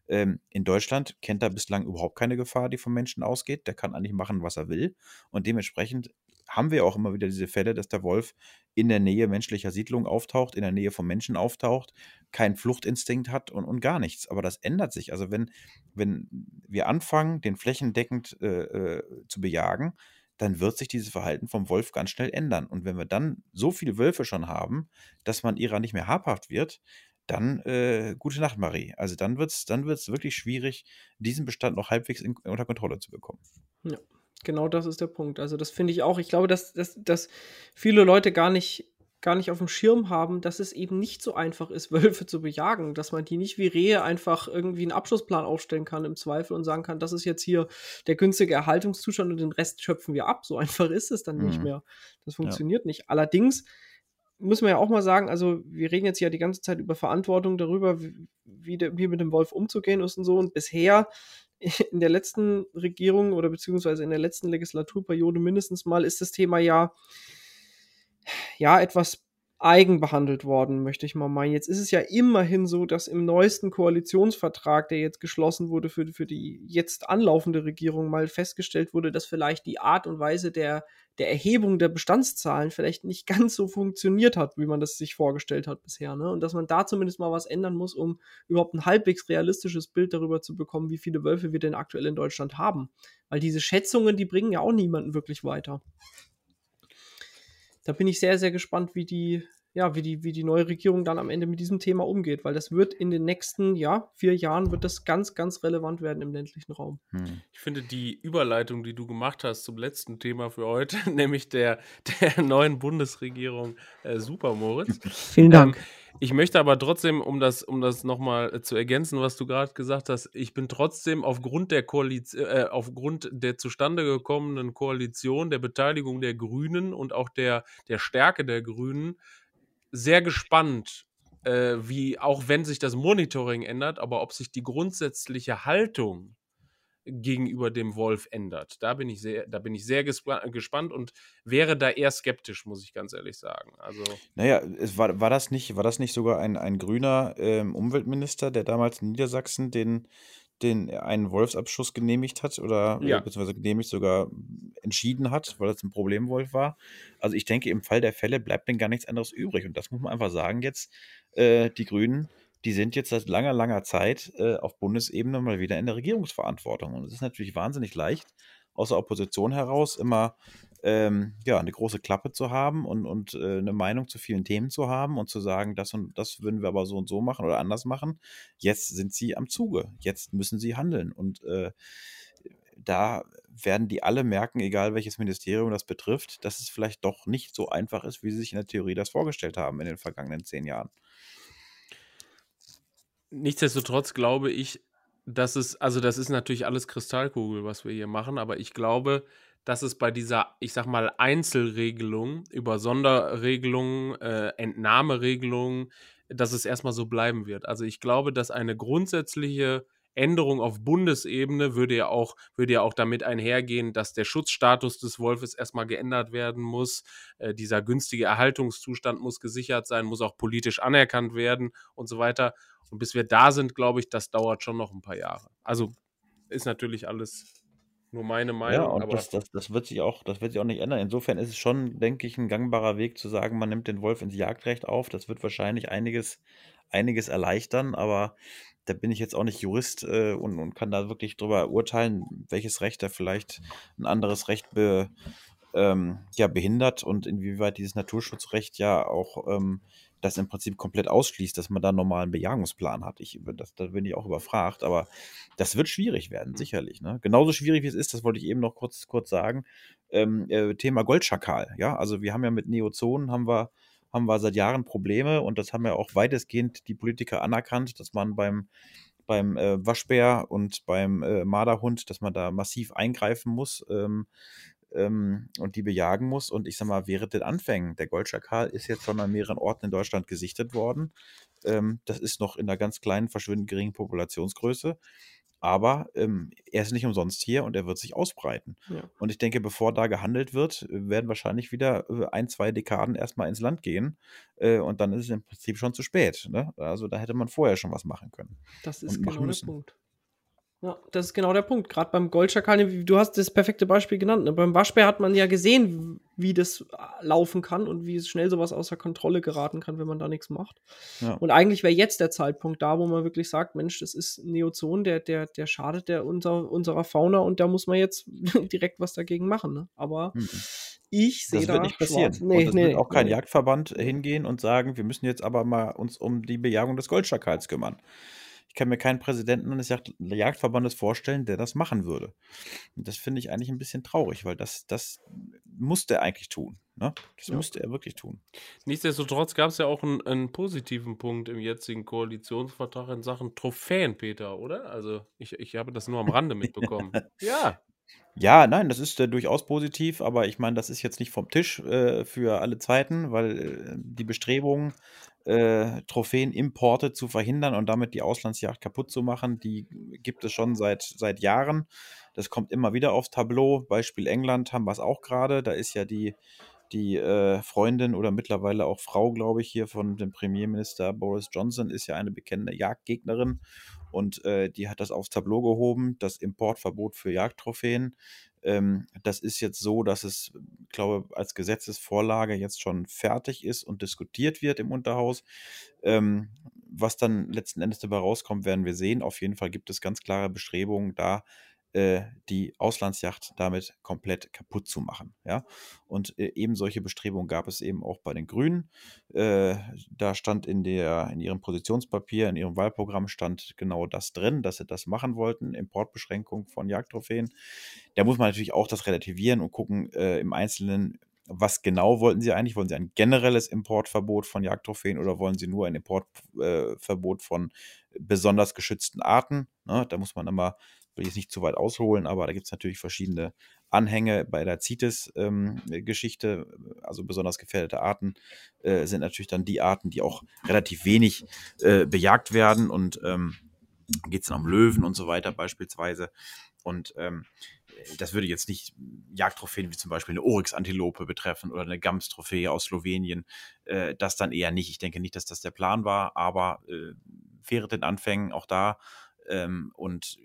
Ähm, in Deutschland kennt er bislang überhaupt keine Gefahr, die vom Menschen ausgeht. Der kann eigentlich machen, was er will. Und dementsprechend haben wir auch immer wieder diese Fälle, dass der Wolf in der Nähe menschlicher Siedlungen auftaucht, in der Nähe von Menschen auftaucht, keinen Fluchtinstinkt hat und, und gar nichts. Aber das ändert sich. Also wenn, wenn wir anfangen, den flächendeckend äh, äh, zu bejagen, dann wird sich dieses Verhalten vom Wolf ganz schnell ändern. Und wenn wir dann so viele Wölfe schon haben, dass man ihrer nicht mehr habhaft wird, dann äh, gute Nacht, Marie. Also dann wird es dann wird's wirklich schwierig, diesen Bestand noch halbwegs in, unter Kontrolle zu bekommen. Ja, genau das ist der Punkt. Also das finde ich auch. Ich glaube, dass, dass, dass viele Leute gar nicht gar nicht auf dem Schirm haben, dass es eben nicht so einfach ist, Wölfe zu bejagen, dass man die nicht wie Rehe einfach irgendwie einen Abschlussplan aufstellen kann im Zweifel und sagen kann, das ist jetzt hier der günstige Erhaltungszustand und den Rest schöpfen wir ab. So einfach ist es dann mhm. nicht mehr. Das funktioniert ja. nicht. Allerdings müssen wir ja auch mal sagen, also wir reden jetzt ja die ganze Zeit über Verantwortung darüber, wie, wie mit dem Wolf umzugehen ist und so. Und bisher in der letzten Regierung oder beziehungsweise in der letzten Legislaturperiode mindestens mal ist das Thema ja ja, etwas eigen behandelt worden, möchte ich mal meinen. Jetzt ist es ja immerhin so, dass im neuesten Koalitionsvertrag, der jetzt geschlossen wurde für, für die jetzt anlaufende Regierung, mal festgestellt wurde, dass vielleicht die Art und Weise der, der Erhebung der Bestandszahlen vielleicht nicht ganz so funktioniert hat, wie man das sich vorgestellt hat bisher. Ne? Und dass man da zumindest mal was ändern muss, um überhaupt ein halbwegs realistisches Bild darüber zu bekommen, wie viele Wölfe wir denn aktuell in Deutschland haben. Weil diese Schätzungen, die bringen ja auch niemanden wirklich weiter da bin ich sehr, sehr gespannt, wie die, ja, wie die, wie die neue Regierung dann am Ende mit diesem Thema umgeht, weil das wird in den nächsten, ja, vier Jahren wird das ganz, ganz relevant werden im ländlichen Raum. Hm. Ich finde die Überleitung, die du gemacht hast zum letzten Thema für heute, nämlich der, der neuen Bundesregierung, äh, super, Moritz. Vielen Dank. Ähm, ich möchte aber trotzdem, um das, um das nochmal zu ergänzen, was du gerade gesagt hast, ich bin trotzdem aufgrund der Koalition, äh, aufgrund der zustande gekommenen Koalition, der Beteiligung der Grünen und auch der, der Stärke der Grünen sehr gespannt, äh, wie, auch wenn sich das Monitoring ändert, aber ob sich die grundsätzliche Haltung gegenüber dem Wolf ändert. Da bin ich sehr, da bin ich sehr gespannt und wäre da eher skeptisch, muss ich ganz ehrlich sagen. Also naja, es war, war das nicht, war das nicht sogar ein, ein grüner ähm, Umweltminister, der damals in Niedersachsen den, den einen Wolfsabschuss genehmigt hat oder ja. beziehungsweise genehmigt sogar entschieden hat, weil das ein Problemwolf war. Also ich denke, im Fall der Fälle bleibt denn gar nichts anderes übrig. Und das muss man einfach sagen jetzt, äh, die Grünen die sind jetzt seit langer, langer Zeit äh, auf Bundesebene mal wieder in der Regierungsverantwortung. Und es ist natürlich wahnsinnig leicht, aus der Opposition heraus immer ähm, ja, eine große Klappe zu haben und, und äh, eine Meinung zu vielen Themen zu haben und zu sagen, das und das würden wir aber so und so machen oder anders machen. Jetzt sind sie am Zuge. Jetzt müssen sie handeln. Und äh, da werden die alle merken, egal welches Ministerium das betrifft, dass es vielleicht doch nicht so einfach ist, wie sie sich in der Theorie das vorgestellt haben in den vergangenen zehn Jahren nichtsdestotrotz glaube ich, dass es, also das ist natürlich alles Kristallkugel, was wir hier machen, aber ich glaube, dass es bei dieser, ich sag mal, Einzelregelung über Sonderregelungen, äh, Entnahmeregelungen, dass es erstmal so bleiben wird. Also ich glaube, dass eine grundsätzliche Änderung auf Bundesebene würde ja auch, würde ja auch damit einhergehen, dass der Schutzstatus des Wolfes erstmal geändert werden muss. Äh, dieser günstige Erhaltungszustand muss gesichert sein, muss auch politisch anerkannt werden und so weiter. Und bis wir da sind, glaube ich, das dauert schon noch ein paar Jahre. Also ist natürlich alles nur meine Meinung. Ja, und das, das, das, wird sich auch, das wird sich auch nicht ändern. Insofern ist es schon, denke ich, ein gangbarer Weg zu sagen, man nimmt den Wolf ins Jagdrecht auf. Das wird wahrscheinlich einiges, einiges erleichtern, aber da bin ich jetzt auch nicht Jurist äh, und, und kann da wirklich drüber urteilen, welches Recht da vielleicht ein anderes Recht be, ähm, ja, behindert und inwieweit dieses Naturschutzrecht ja auch ähm, das im Prinzip komplett ausschließt, dass man da einen normalen Bejagungsplan hat. Ich, das, da bin ich auch überfragt, aber das wird schwierig werden, mhm. sicherlich. Ne? Genauso schwierig wie es ist, das wollte ich eben noch kurz, kurz sagen, ähm, äh, Thema Goldschakal. Ja, also wir haben ja mit Neozonen haben wir, haben wir seit Jahren Probleme und das haben ja auch weitestgehend die Politiker anerkannt, dass man beim beim äh, Waschbär und beim äh, Marderhund, dass man da massiv eingreifen muss. Ähm, ähm, und die bejagen muss. Und ich sag mal, während den Anfängen, der Goldschakal ist jetzt schon an mehreren Orten in Deutschland gesichtet worden. Ähm, das ist noch in einer ganz kleinen, verschwindend geringen Populationsgröße. Aber ähm, er ist nicht umsonst hier und er wird sich ausbreiten. Ja. Und ich denke, bevor da gehandelt wird, werden wahrscheinlich wieder äh, ein, zwei Dekaden erstmal ins Land gehen. Äh, und dann ist es im Prinzip schon zu spät. Ne? Also da hätte man vorher schon was machen können. Das ist genau der Punkt. Ja, das ist genau der Punkt. Gerade beim Goldschakal, du hast das perfekte Beispiel genannt. Ne? Beim Waschbär hat man ja gesehen, wie das laufen kann und wie es schnell sowas außer Kontrolle geraten kann, wenn man da nichts macht. Ja. Und eigentlich wäre jetzt der Zeitpunkt da, wo man wirklich sagt, Mensch, das ist Neozon, der, der, der schadet der unser, unserer Fauna und da muss man jetzt direkt was dagegen machen. Ne? Aber mhm. ich sehe da. Das wird nicht passieren. Nee, und es nee, wird auch kein nee. Jagdverband hingehen und sagen, wir müssen jetzt aber mal uns um die Bejagung des Goldschakals kümmern. Ich kann mir keinen Präsidenten eines Jagdverbandes vorstellen, der das machen würde. Und das finde ich eigentlich ein bisschen traurig, weil das, das musste er eigentlich tun. Ne? Das ja. müsste er wirklich tun. Nichtsdestotrotz gab es ja auch einen, einen, positiven Punkt im jetzigen Koalitionsvertrag in Sachen Trophäen, Peter, oder? Also ich, ich habe das nur am Rande mitbekommen. ja. Ja, nein, das ist äh, durchaus positiv, aber ich meine, das ist jetzt nicht vom Tisch äh, für alle Zeiten, weil äh, die Bestrebungen äh, Trophäenimporte zu verhindern und damit die Auslandsjagd kaputt zu machen, die gibt es schon seit, seit Jahren. Das kommt immer wieder aufs Tableau. Beispiel England haben wir es auch gerade. Da ist ja die, die äh, Freundin oder mittlerweile auch Frau, glaube ich, hier von dem Premierminister Boris Johnson, ist ja eine bekannte Jagdgegnerin und äh, die hat das aufs Tableau gehoben, das Importverbot für Jagdtrophäen. Ähm, das ist jetzt so, dass es, glaube als Gesetzesvorlage jetzt schon fertig ist und diskutiert wird im Unterhaus. Ähm, was dann letzten Endes dabei rauskommt, werden wir sehen. Auf jeden Fall gibt es ganz klare Bestrebungen da, äh, die Auslandsjacht damit komplett kaputt zu machen. Ja? Und äh, eben solche Bestrebungen gab es eben auch bei den Grünen. Äh, da stand in, der, in ihrem Positionspapier, in ihrem Wahlprogramm stand genau das drin, dass sie das machen wollten, Importbeschränkung von Jagdtrophäen. Da muss man natürlich auch das relativieren und gucken äh, im Einzelnen, was genau wollten Sie eigentlich? Wollen Sie ein generelles Importverbot von Jagdtrophäen oder wollen Sie nur ein Importverbot äh, von besonders geschützten Arten? Ne, da muss man immer will jetzt nicht zu weit ausholen, aber da gibt es natürlich verschiedene Anhänge bei der CITES-Geschichte. Ähm, also besonders gefährdete Arten äh, sind natürlich dann die Arten, die auch relativ wenig äh, bejagt werden und ähm, geht es dann um Löwen und so weiter beispielsweise. Und ähm, das würde jetzt nicht Jagdtrophäen wie zum Beispiel eine Oryx-Antilope betreffen oder eine Gams-Trophäe aus Slowenien. Äh, das dann eher nicht. Ich denke nicht, dass das der Plan war, aber äh, wäre den Anfängen auch da. Ähm, und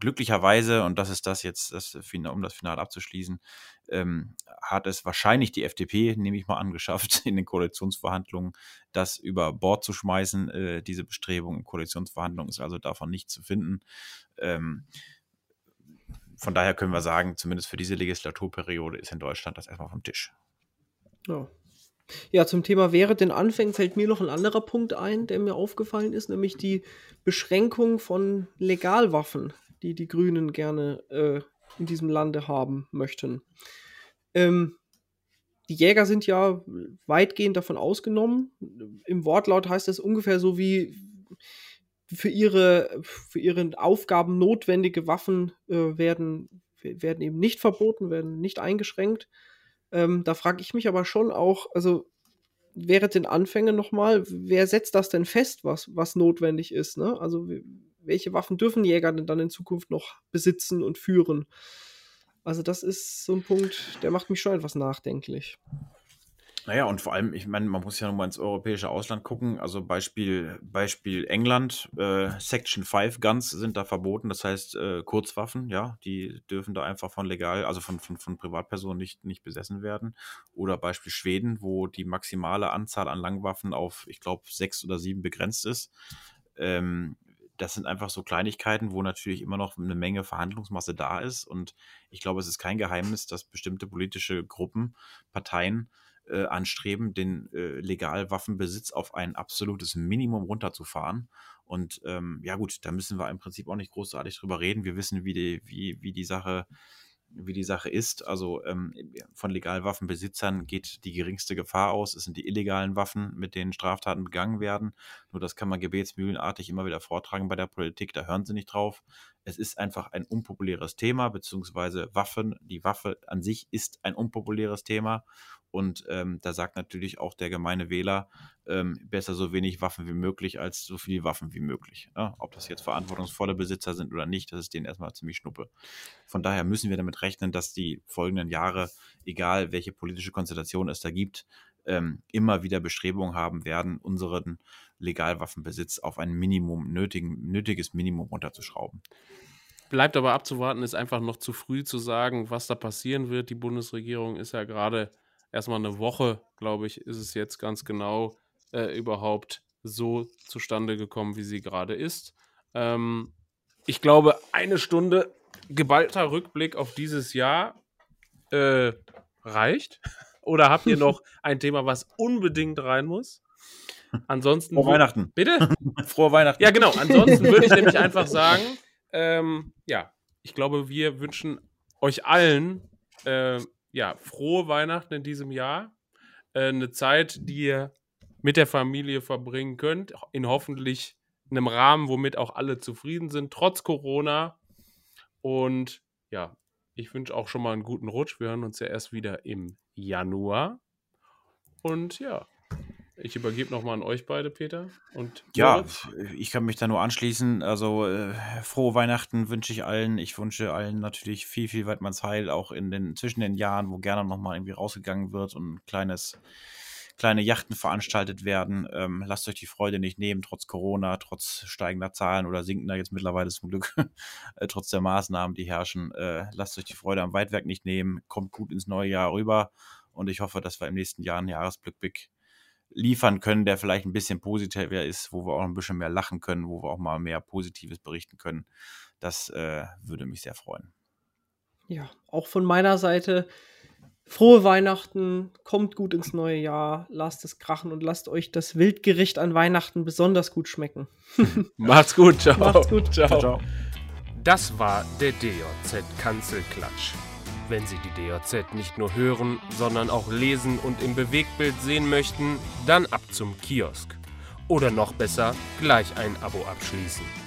glücklicherweise, und das ist das jetzt, das, um das Finale abzuschließen, ähm, hat es wahrscheinlich die FDP, nehme ich mal an, geschafft, in den Koalitionsverhandlungen das über Bord zu schmeißen. Äh, diese Bestrebung in Koalitionsverhandlungen ist also davon nicht zu finden. Ähm, von daher können wir sagen, zumindest für diese Legislaturperiode ist in Deutschland das erstmal vom Tisch. Ja. Ja, zum Thema wäre den Anfängen fällt mir noch ein anderer Punkt ein, der mir aufgefallen ist, nämlich die Beschränkung von Legalwaffen die die Grünen gerne äh, in diesem Lande haben möchten. Ähm, die Jäger sind ja weitgehend davon ausgenommen. Im Wortlaut heißt es ungefähr so wie für ihre, für ihre Aufgaben notwendige Waffen äh, werden, werden eben nicht verboten, werden nicht eingeschränkt. Ähm, da frage ich mich aber schon auch, also während den Anfängen nochmal, wer setzt das denn fest, was, was notwendig ist? Ne? Also welche Waffen dürfen Jäger denn dann in Zukunft noch besitzen und führen? Also das ist so ein Punkt, der macht mich schon etwas nachdenklich. Naja, und vor allem, ich meine, man muss ja nochmal ins europäische Ausland gucken. Also Beispiel, Beispiel England, äh, Section 5 Guns sind da verboten, das heißt äh, Kurzwaffen, ja, die dürfen da einfach von legal, also von, von, von Privatpersonen nicht, nicht besessen werden. Oder Beispiel Schweden, wo die maximale Anzahl an Langwaffen auf, ich glaube, sechs oder sieben begrenzt ist. Ähm, das sind einfach so Kleinigkeiten, wo natürlich immer noch eine Menge Verhandlungsmasse da ist. Und ich glaube, es ist kein Geheimnis, dass bestimmte politische Gruppen, Parteien äh, anstreben, den äh, Legalwaffenbesitz auf ein absolutes Minimum runterzufahren. Und ähm, ja gut, da müssen wir im Prinzip auch nicht großartig drüber reden. Wir wissen, wie die, wie, wie die Sache wie die Sache ist. Also ähm, von Legalwaffenbesitzern geht die geringste Gefahr aus. Es sind die illegalen Waffen, mit denen Straftaten begangen werden. Nur das kann man gebetsmühlenartig immer wieder vortragen bei der Politik. Da hören sie nicht drauf. Es ist einfach ein unpopuläres Thema, beziehungsweise Waffen, die Waffe an sich ist ein unpopuläres Thema. Und ähm, da sagt natürlich auch der gemeine Wähler, ähm, besser so wenig Waffen wie möglich als so viele Waffen wie möglich. Ja? Ob das jetzt verantwortungsvolle Besitzer sind oder nicht, das ist denen erstmal ziemlich schnuppe. Von daher müssen wir damit rechnen, dass die folgenden Jahre, egal welche politische Konstellation es da gibt, ähm, immer wieder Bestrebungen haben werden, unseren Legalwaffenbesitz auf ein Minimum, nötigen, nötiges Minimum runterzuschrauben. Bleibt aber abzuwarten, ist einfach noch zu früh zu sagen, was da passieren wird. Die Bundesregierung ist ja gerade erstmal eine Woche, glaube ich, ist es jetzt ganz genau äh, überhaupt so zustande gekommen, wie sie gerade ist. Ähm, ich glaube, eine Stunde geballter Rückblick auf dieses Jahr äh, reicht. Oder habt ihr noch ein Thema, was unbedingt rein muss? Ansonsten. Frohe Weihnachten. Bitte? Frohe Weihnachten. Ja, genau. Ansonsten würde ich nämlich einfach sagen, ähm, ja, ich glaube, wir wünschen euch allen äh, ja, frohe Weihnachten in diesem Jahr. Äh, eine Zeit, die ihr mit der Familie verbringen könnt, in hoffentlich einem Rahmen, womit auch alle zufrieden sind, trotz Corona. Und ja, ich wünsche auch schon mal einen guten Rutsch. Wir hören uns ja erst wieder im Januar. Und ja, ich übergebe nochmal an euch beide, Peter. Und ja, ich kann mich da nur anschließen. Also äh, frohe Weihnachten wünsche ich allen. Ich wünsche allen natürlich viel, viel Weidmannsheil, auch in den zwischen den Jahren, wo gerne nochmal irgendwie rausgegangen wird und ein kleines, kleine Yachten veranstaltet werden. Ähm, lasst euch die Freude nicht nehmen, trotz Corona, trotz steigender Zahlen oder sinkender jetzt mittlerweile zum Glück, äh, trotz der Maßnahmen, die herrschen. Äh, lasst euch die Freude am Weitwerk nicht nehmen. Kommt gut ins neue Jahr rüber. Und ich hoffe, dass wir im nächsten Jahr einen Jahresblick liefern können, der vielleicht ein bisschen positiver ist, wo wir auch ein bisschen mehr lachen können, wo wir auch mal mehr Positives berichten können. Das äh, würde mich sehr freuen. Ja, auch von meiner Seite frohe Weihnachten, kommt gut ins neue Jahr, lasst es krachen und lasst euch das Wildgericht an Weihnachten besonders gut schmecken. Macht's gut. Ciao. Macht's gut. Ciao. Ciao, ciao. Das war der DJZ Kanzelklatsch. Wenn Sie die DJZ nicht nur hören, sondern auch lesen und im Bewegtbild sehen möchten, dann ab zum Kiosk. Oder noch besser, gleich ein Abo abschließen.